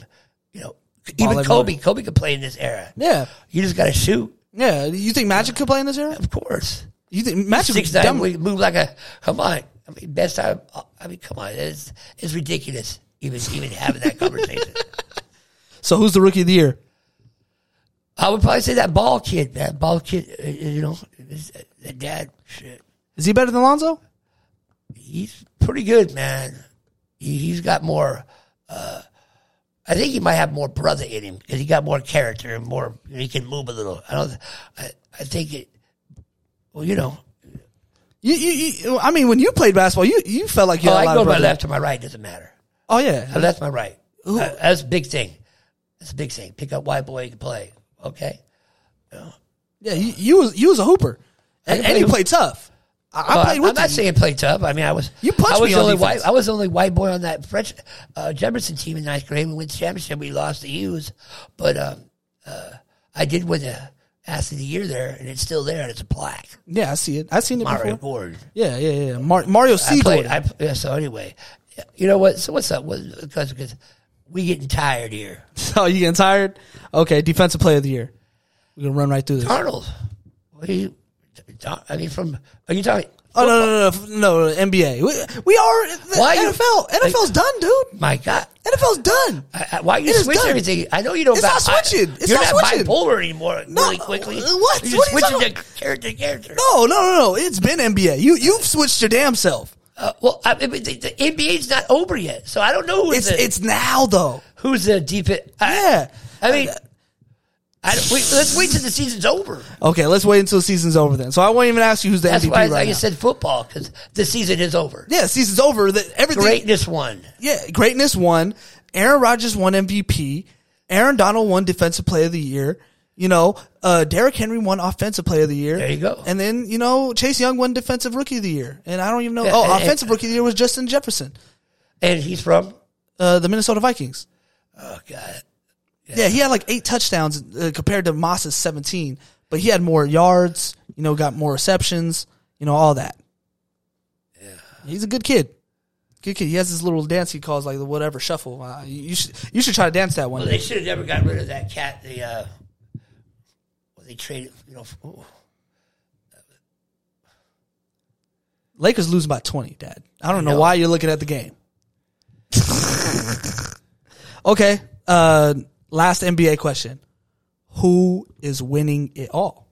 You know, even. Kobe. Kobe could play in this era. Yeah, You just got to shoot, yeah. You think Magic could play in this era? of course. You think Magic? six nine, dumb- we move like a. Come on, I mean, best time. I mean, come on, it's it's ridiculous. Even even having that conversation. So who's the rookie of the year? I would probably say that ball kid, that ball kid. uh, You know, his- the dad. Shit, Is he better than Lonzo? he's pretty good, man. He, he's got more. Uh, I think he might have more brother in him because he got more character and more. He can move a little. I don't. I, I think it. Well, you know, You, you, you, I mean, when you played basketball, you you felt like you oh, had a I go of to my left or my right doesn't matter. Oh yeah, My left, my right. Uh, that's a big thing. That's a big thing. Pick up white boy, you can play. Okay. yeah. You, you was you was a hooper, and, I and you played- tough. I, I Well, played I'm with not you. saying play tough. I mean, I was. You punched I was me the on only defense. white. I was the only white boy on that French uh, Jefferson team in ninth grade. We went to championship. We lost to Hughes, but um, uh, I did win the athlete of the year there, and it's still there. and It's a plaque. Yeah, I see it. I seen it Mario before. Gordon. Yeah, yeah, yeah. Mar- Mario I C. played. I, yeah, so anyway, you know what? So what's up? Because because we getting tired here. So you getting tired? Okay, defensive player of the year. We're gonna run right through this. Arnold. What are you? I mean, from are you talking? Oh no, no, no, no, no, NBA. We, we are Why NFL. NFL's done, dude. My God. NFL's done. Why you switch everything? I know you don't. It's not switching. It's you're not switching. bipolar anymore. Really quickly. uh, what? You're What are you switching to character to character. No, no, no, no. It's been NBA. You you've switched your damn self. Uh, well, I mean, the, the NBA's not over yet, so I don't know who's It's the it's now though. who's the deep. I, Yeah. I mean, don't, wait, let's wait till the season's over. Okay, let's wait until the season's over then. So I won't even ask you who's the That's MVP why right I now. said football because the season is over. yeah, season's over. That everything. Greatness won. Yeah, greatness won. Aaron Rodgers won MVP. Aaron Donald won Defensive Player of the Year. You know, uh, Derrick Henry won Offensive Player of the Year. There you go. And then you know Chase Young won Defensive Rookie of the Year. And I don't even know. Yeah, oh, and- Offensive Rookie of the Year was Justin Jefferson, And he's from. uh, the Minnesota Vikings. Oh God. Yeah, he had like eight touchdowns uh, compared to Moss's seventeen, but he had more yards. You know, got more receptions. You know, all that. Yeah, he's a good kid. Good kid. He has this little dance he calls like the whatever shuffle. Uh, you, you should you should try to dance that one Well, day. they should have never got rid of that cat. The uh, well, they traded. You know. ooh. Lakers losing by 20, Dad. I don't know, know. why you're looking at the game. okay. Uh, last NBA question. Who is winning it all?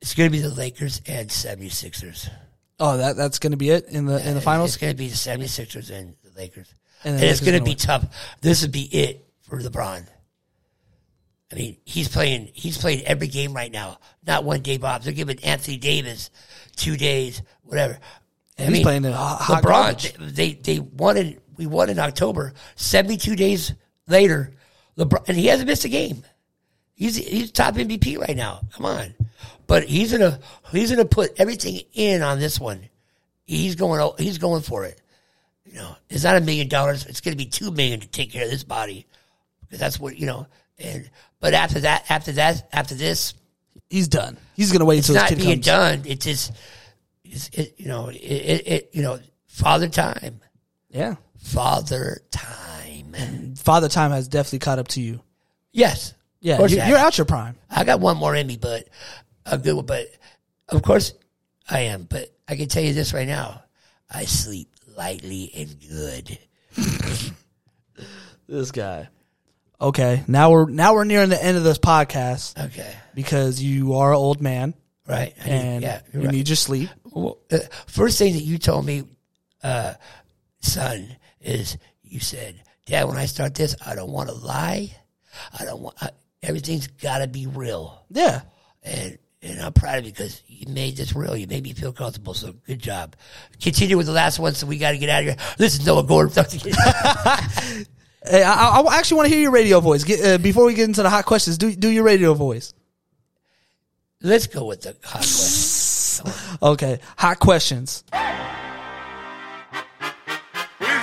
It's going to be the Lakers and 76ers. Oh, that that's going to be it in the in the finals. It's going to be the 76ers and the Lakers. And And, it's going to be tough. This would be it for LeBron. I mean, he's playing. He's playing every game right now. Not one day, Bob. They're giving Anthony Davis two days, whatever. I he's playing the hot- LeBron. They they won in. We won in October. Seventy two days later, LeBron, and he hasn't missed a game. He's he's top MVP right now. Come on, but he's gonna he's gonna put everything in on this one. He's going he's going for it. You know, it's not a million dollars. It's going to be two million to take care of this body because that's what you know. And but after that, after that, after this, He's done. He's gonna wait until his not being comes. done. It's just, it's, it, you know, it, it, it, you know, father time, Yeah, father time. Father Time has definitely caught up to you. Yes, Yeah, you, it you're out your prime. I got one more in me, but a good one. But of course, I am. But I can tell you this right now: I sleep lightly and good. This guy. Okay, now we're now we're nearing the end of this podcast Okay, because you are an old man right? I need- and yeah, you right. need your sleep. Well, uh, first thing that you told me, uh, son, is you said, "Dad, when I start this, I don't want to lie. I don't want I, everything's got to be real." Yeah, And and I'm proud of you because you made this real. You made me feel comfortable. So good job. Continue with the last one. So we got to get out of here. This is Noah Gordon. Hey, I, I actually want to hear your radio voice. Get, uh, before we get into the hot questions, do do your radio voice. Let's go with the hot question. Okay, hot questions. Weezy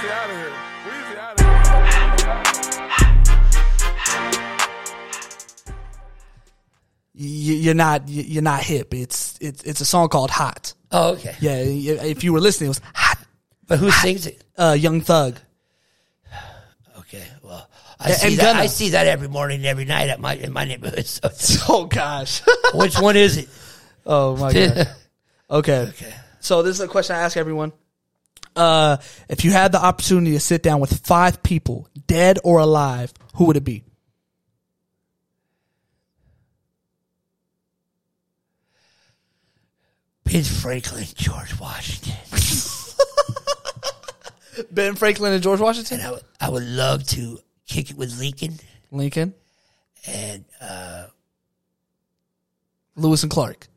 out of here. Weezy out of here. You, you're not you- you're not hip. It's it's it's a song called Hot. Oh, okay. Yeah, if you were listening, it was Hot. But who sings it? Uh, Young Thug. Okay. Well, I And- see that. Gunna. I see that every morning, and every night at my in my neighborhood. So, Oh gosh. which one is it? oh my god. Okay. Okay. So this is a question I ask everyone. Uh, if you had the opportunity to sit down with five people, dead or alive, who would it be? Ben Franklin, George Washington. Ben Franklin and George Washington. And I would, I would love to kick it with Lincoln Lincoln, and uh, Lewis and Clark.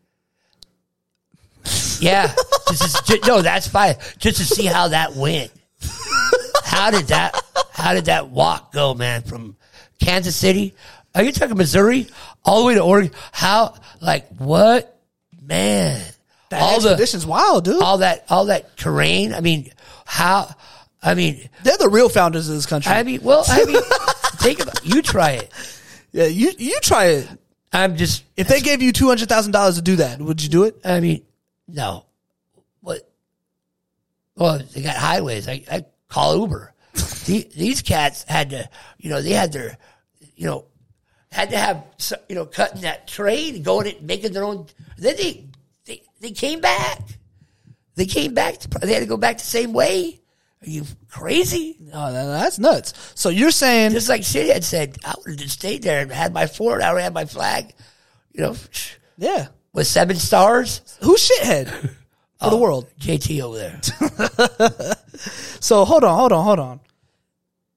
Yeah, just, to- ju- no, that's fine. Just to see how that went. How did that? How did that walk go, man? From Kansas City, are you talking Missouri, all the way to Oregon? How? Like what, man? That all the expedition's wild, dude. all that all that terrain. I mean, how? I mean, They're the real founders of this country. I mean, well, I mean, think about you. Try it. yeah, you you try it. I'm just. If they gave you two hundred thousand dollars to do that, would you do it? I mean, no. What? Well, they got highways. I, I call Uber. The- These cats had to, you know, they had their, you know, had to have, you know, cutting that train and going and making their own. Then they, they, they came back. They came back. To, they had to go back the same way. Are you crazy? Oh, that- that's nuts. So you're saying Just like Shit had said, I would have just stayed there and had my fort. I would have had my flag, you know, yeah? With seven stars. Who's shithead for the world? JT over there. So hold on, hold on, hold on.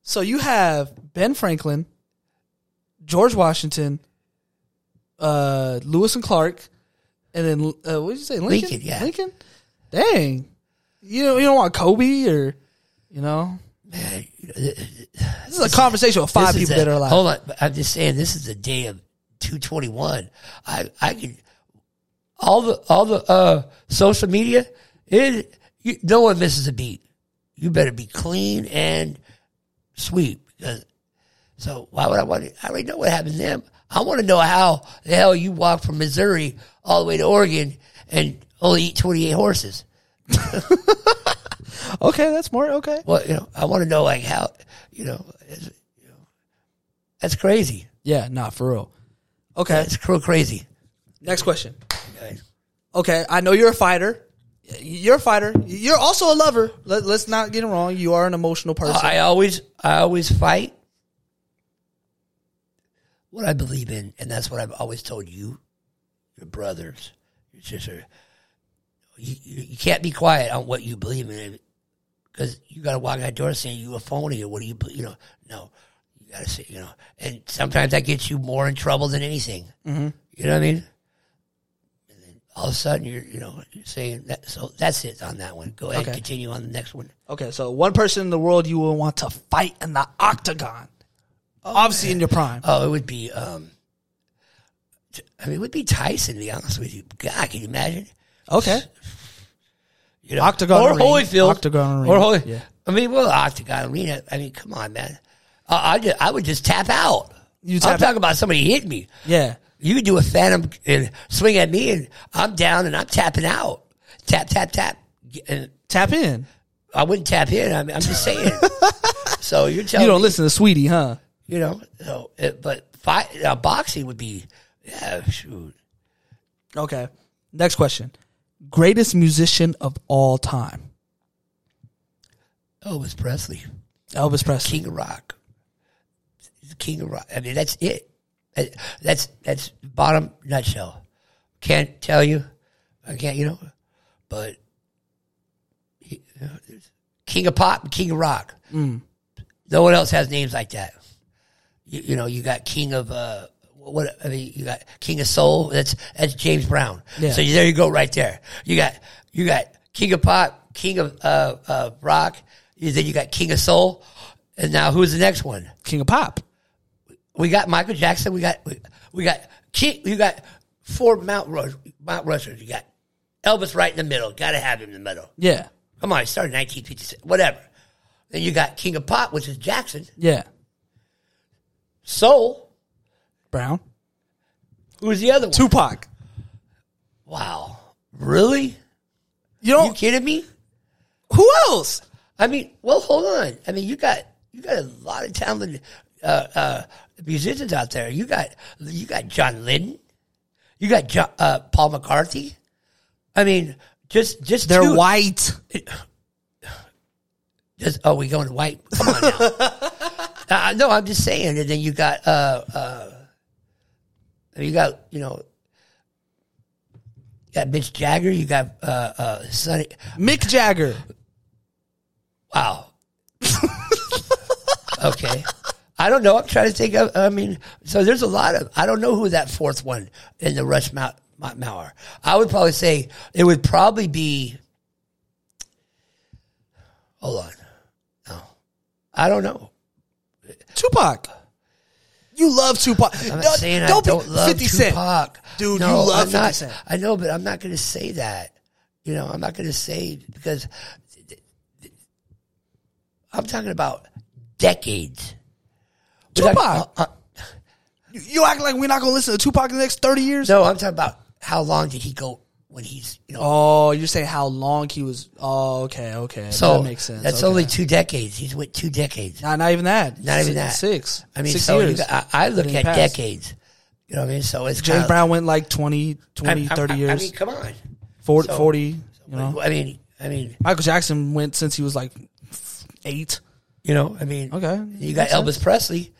So you have Ben Franklin, George Washington, uh, Lewis and Clark, and then uh, what did you say? Lincoln. Lincoln, yeah. Lincoln. Dang. You know, you don't want Kobe or, you know, Man, this is a conversation with five people a- that are alive. Hold on, I'm just saying this is the day of 221. I I can all the all the uh, social media. It you, no one misses a beat. You better be clean and sweet. Because, so why would I want? To, I already know what happened to them. I want to know how the hell you walk from Missouri all the way to Oregon and only eat 28 horses. Okay, that's more okay. Well, you know, I want to know like how you know, is you know that's crazy. Yeah, not for real. Okay, It's real crazy. next question. Okay. Okay, I know you're a fighter. You're a fighter. You're also a lover. Let, let's not get it wrong. You are an emotional person. I always, I always fight what I believe in, and that's what I've always told you, your brothers, your sister. You, you, you can't be quiet on what you believe in, because you got to walk out the door saying you a phony or what do you, you know? No, you got to say, you know, and sometimes that gets you more in trouble than anything. Mm-hmm. You know what I mean? And all of a sudden, you're, you know, you're saying that. So that's it on that one. Go ahead, Okay. continue on the next one. Okay, so one person in the world you will want to fight in the octagon. Obviously in your prime. Oh, it would be. Um, t- I mean, it would be Tyson. To be honest with you, God, can you imagine? Okay. You know, Octagon or Arena. Holyfield, Octagon Arena, or Holy. yeah. I mean, well, Octagon Arena. I mean, come on, man. Uh, I just, I would just tap out. You I'm tap talking about somebody hit me. Yeah. You do a phantom and swing at me, and I'm down and I'm tapping out. Tap, tap, tap. And Tap in. I wouldn't tap in. I'm, I'm just saying. so you're telling You don't me, listen to Sweetie, huh? you know. So, it, but fight, uh, boxing would be, yeah, shoot. Okay. Next question. Greatest musician of all time. Elvis Presley, Elvis Presley. King of Rock. King of Rock. I mean, that's it. That- That's that's bottom nutshell. Can't tell you. I can't, you know, but you know, King of Pop and King of Rock. No one else has names like that. You, you know, you got King of uh, what? I mean, you got King of Soul. That's that's James Brown. Yeah. So there you go, right there. You got you got King of Pop, King of uh, uh, Rock. Then you got King of Soul, and now who's the next one? King of Pop. We got Michael Jackson. We got we, we got King. You got four Mount Rush, Mount Rushers. You got Elvis right in the middle. Got to have him in the middle. Yeah. Come on, he started in 1956. Whatever. Then you got King of Pop, which is Jackson. Yeah. Soul. Brown. Who's the other one? Tupac. Wow. Really? You don't you kidding me? who else? I mean, well, hold on. I mean, you got you got a lot of talented uh, uh, musicians out there. You got you got John Lydon, You got John, uh, Paul McCartney. I mean, just just They're two- white. Just, oh, we going white? Come on now. uh, no, I'm just saying. And then you got uh uh, you got you know. You got Mitch Jagger. You got uh, uh, Sonny. Mick Jagger. Wow. okay. I don't know. I'm trying to think of, I mean, so there's a lot of, I don't know who that fourth one in the Rush Mount, Mauer. I would probably say it would probably be, hold on. No. I don't know. Tupac. You love Tupac. I'm not Don't- saying I don't be- don't love 50 Cent. Tupac. Dude, no, you love I'm 50 not, Cent. I know, but I'm not going to say that. You know, I'm not going to say because I'm talking about decades. Tupac. uh, uh, You- You act like we're not going to listen to Tupac in the next 30 years? no, I'm talking about how long did he go when he's, you know, Oh, you're saying how long he was. Oh, okay, okay. so that makes sense. that's Okay. only two decades. He's went two decades. Not, not even that. Not even that. Six. I mean, six so years. got, I, I look at decades. You know what I mean? So it's James Brown went like 20, 20 I'm- I'm- 30 I- years. I mean, come on. 40, so- 40, you know. I mean, I mean, Michael Jackson went since he was like eight. you know, I mean, Okay. You got Makes Elvis sense. Presley.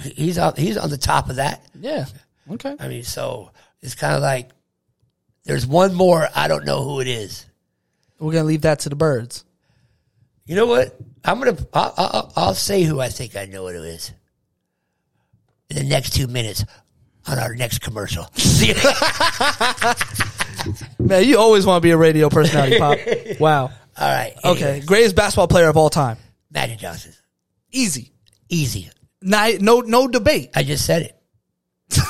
He's on. He's on the top of that. Yeah. Okay. I mean, so it's kind of like there's one more. I don't know who it is. We're going to leave that to the birds. You know what? I'm gonna. I'll, I'll, I'll say who I think I know what it is. In the next two minutes, on our next commercial. Man, you always want to be a radio personality, Pop. Wow. All right. Okay. anyways, Greatest basketball player of all time. Magic Johnson. Easy. Easy. Ni- No, no debate. I just said it.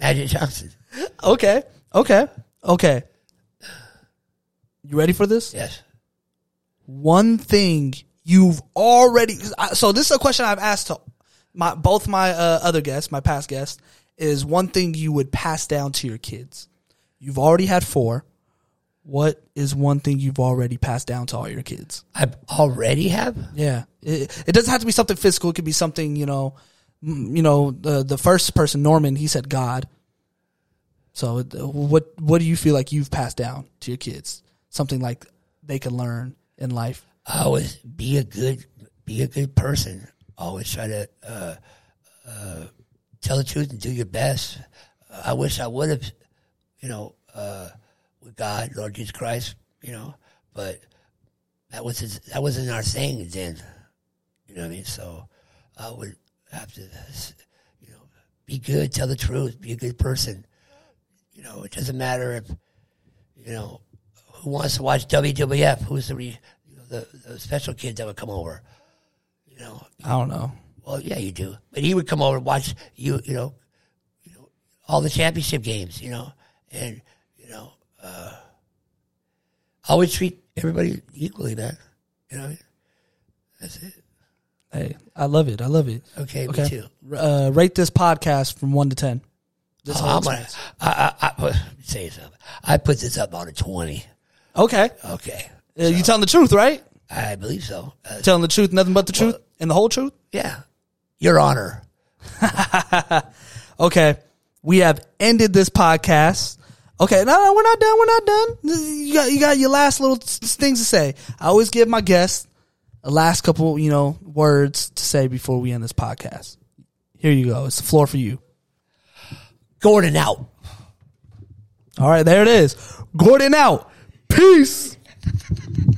Magic Johnson. Okay. Okay. Okay. You ready for this? Yes. One thing you've already. So this is a question I've asked to my both my uh, other guests, my past guests, is one thing you would pass down to your kids. You've already had four. What is one thing you've already passed down to all your kids? I already have. Yeah, it, it doesn't have to be something physical. It could be something you know, you know. The the first person, Norman, he said God. So what what do you feel like you've passed down to your kids? Something like they can learn in life. always be a good be a good person. Always try to uh, uh, tell the truth and do your best. I wish I would have, you know, uh, with God, Lord Jesus Christ, you know, but that was his, that wasn't our thing then. You know what I mean? So I would have to, you know, be good, tell the truth, be a good person. You know, it doesn't matter if, you know, who wants to watch WWF? Who's the, re, you know, the, the special kids that would come over? You know, I don't know. well, yeah, you do. But he would come over and watch you, you know, you know, all the championship games, you know, and uh, always treat everybody equally, man. You know, that's it. Hey, I love it. I love it. Okay, me too. Uh, rate this podcast from one to ten. This Oh, I'm gonna. I, I, I, say something. I put this up on a twenty. Okay. Okay, Uh, you telling the truth, right? I believe so. Uh, Telling the truth, nothing but the truth, and the whole truth. yeah, Your Honor. Okay, we have ended this podcast. Okay, no, no, we're not done. We're not done. You got you got your last little things to say. I always give my guests a last couple, you know, words to say before we end this podcast. Here you go. It's the floor for you. Gordon out. All right, there it is. Gordon out. Peace.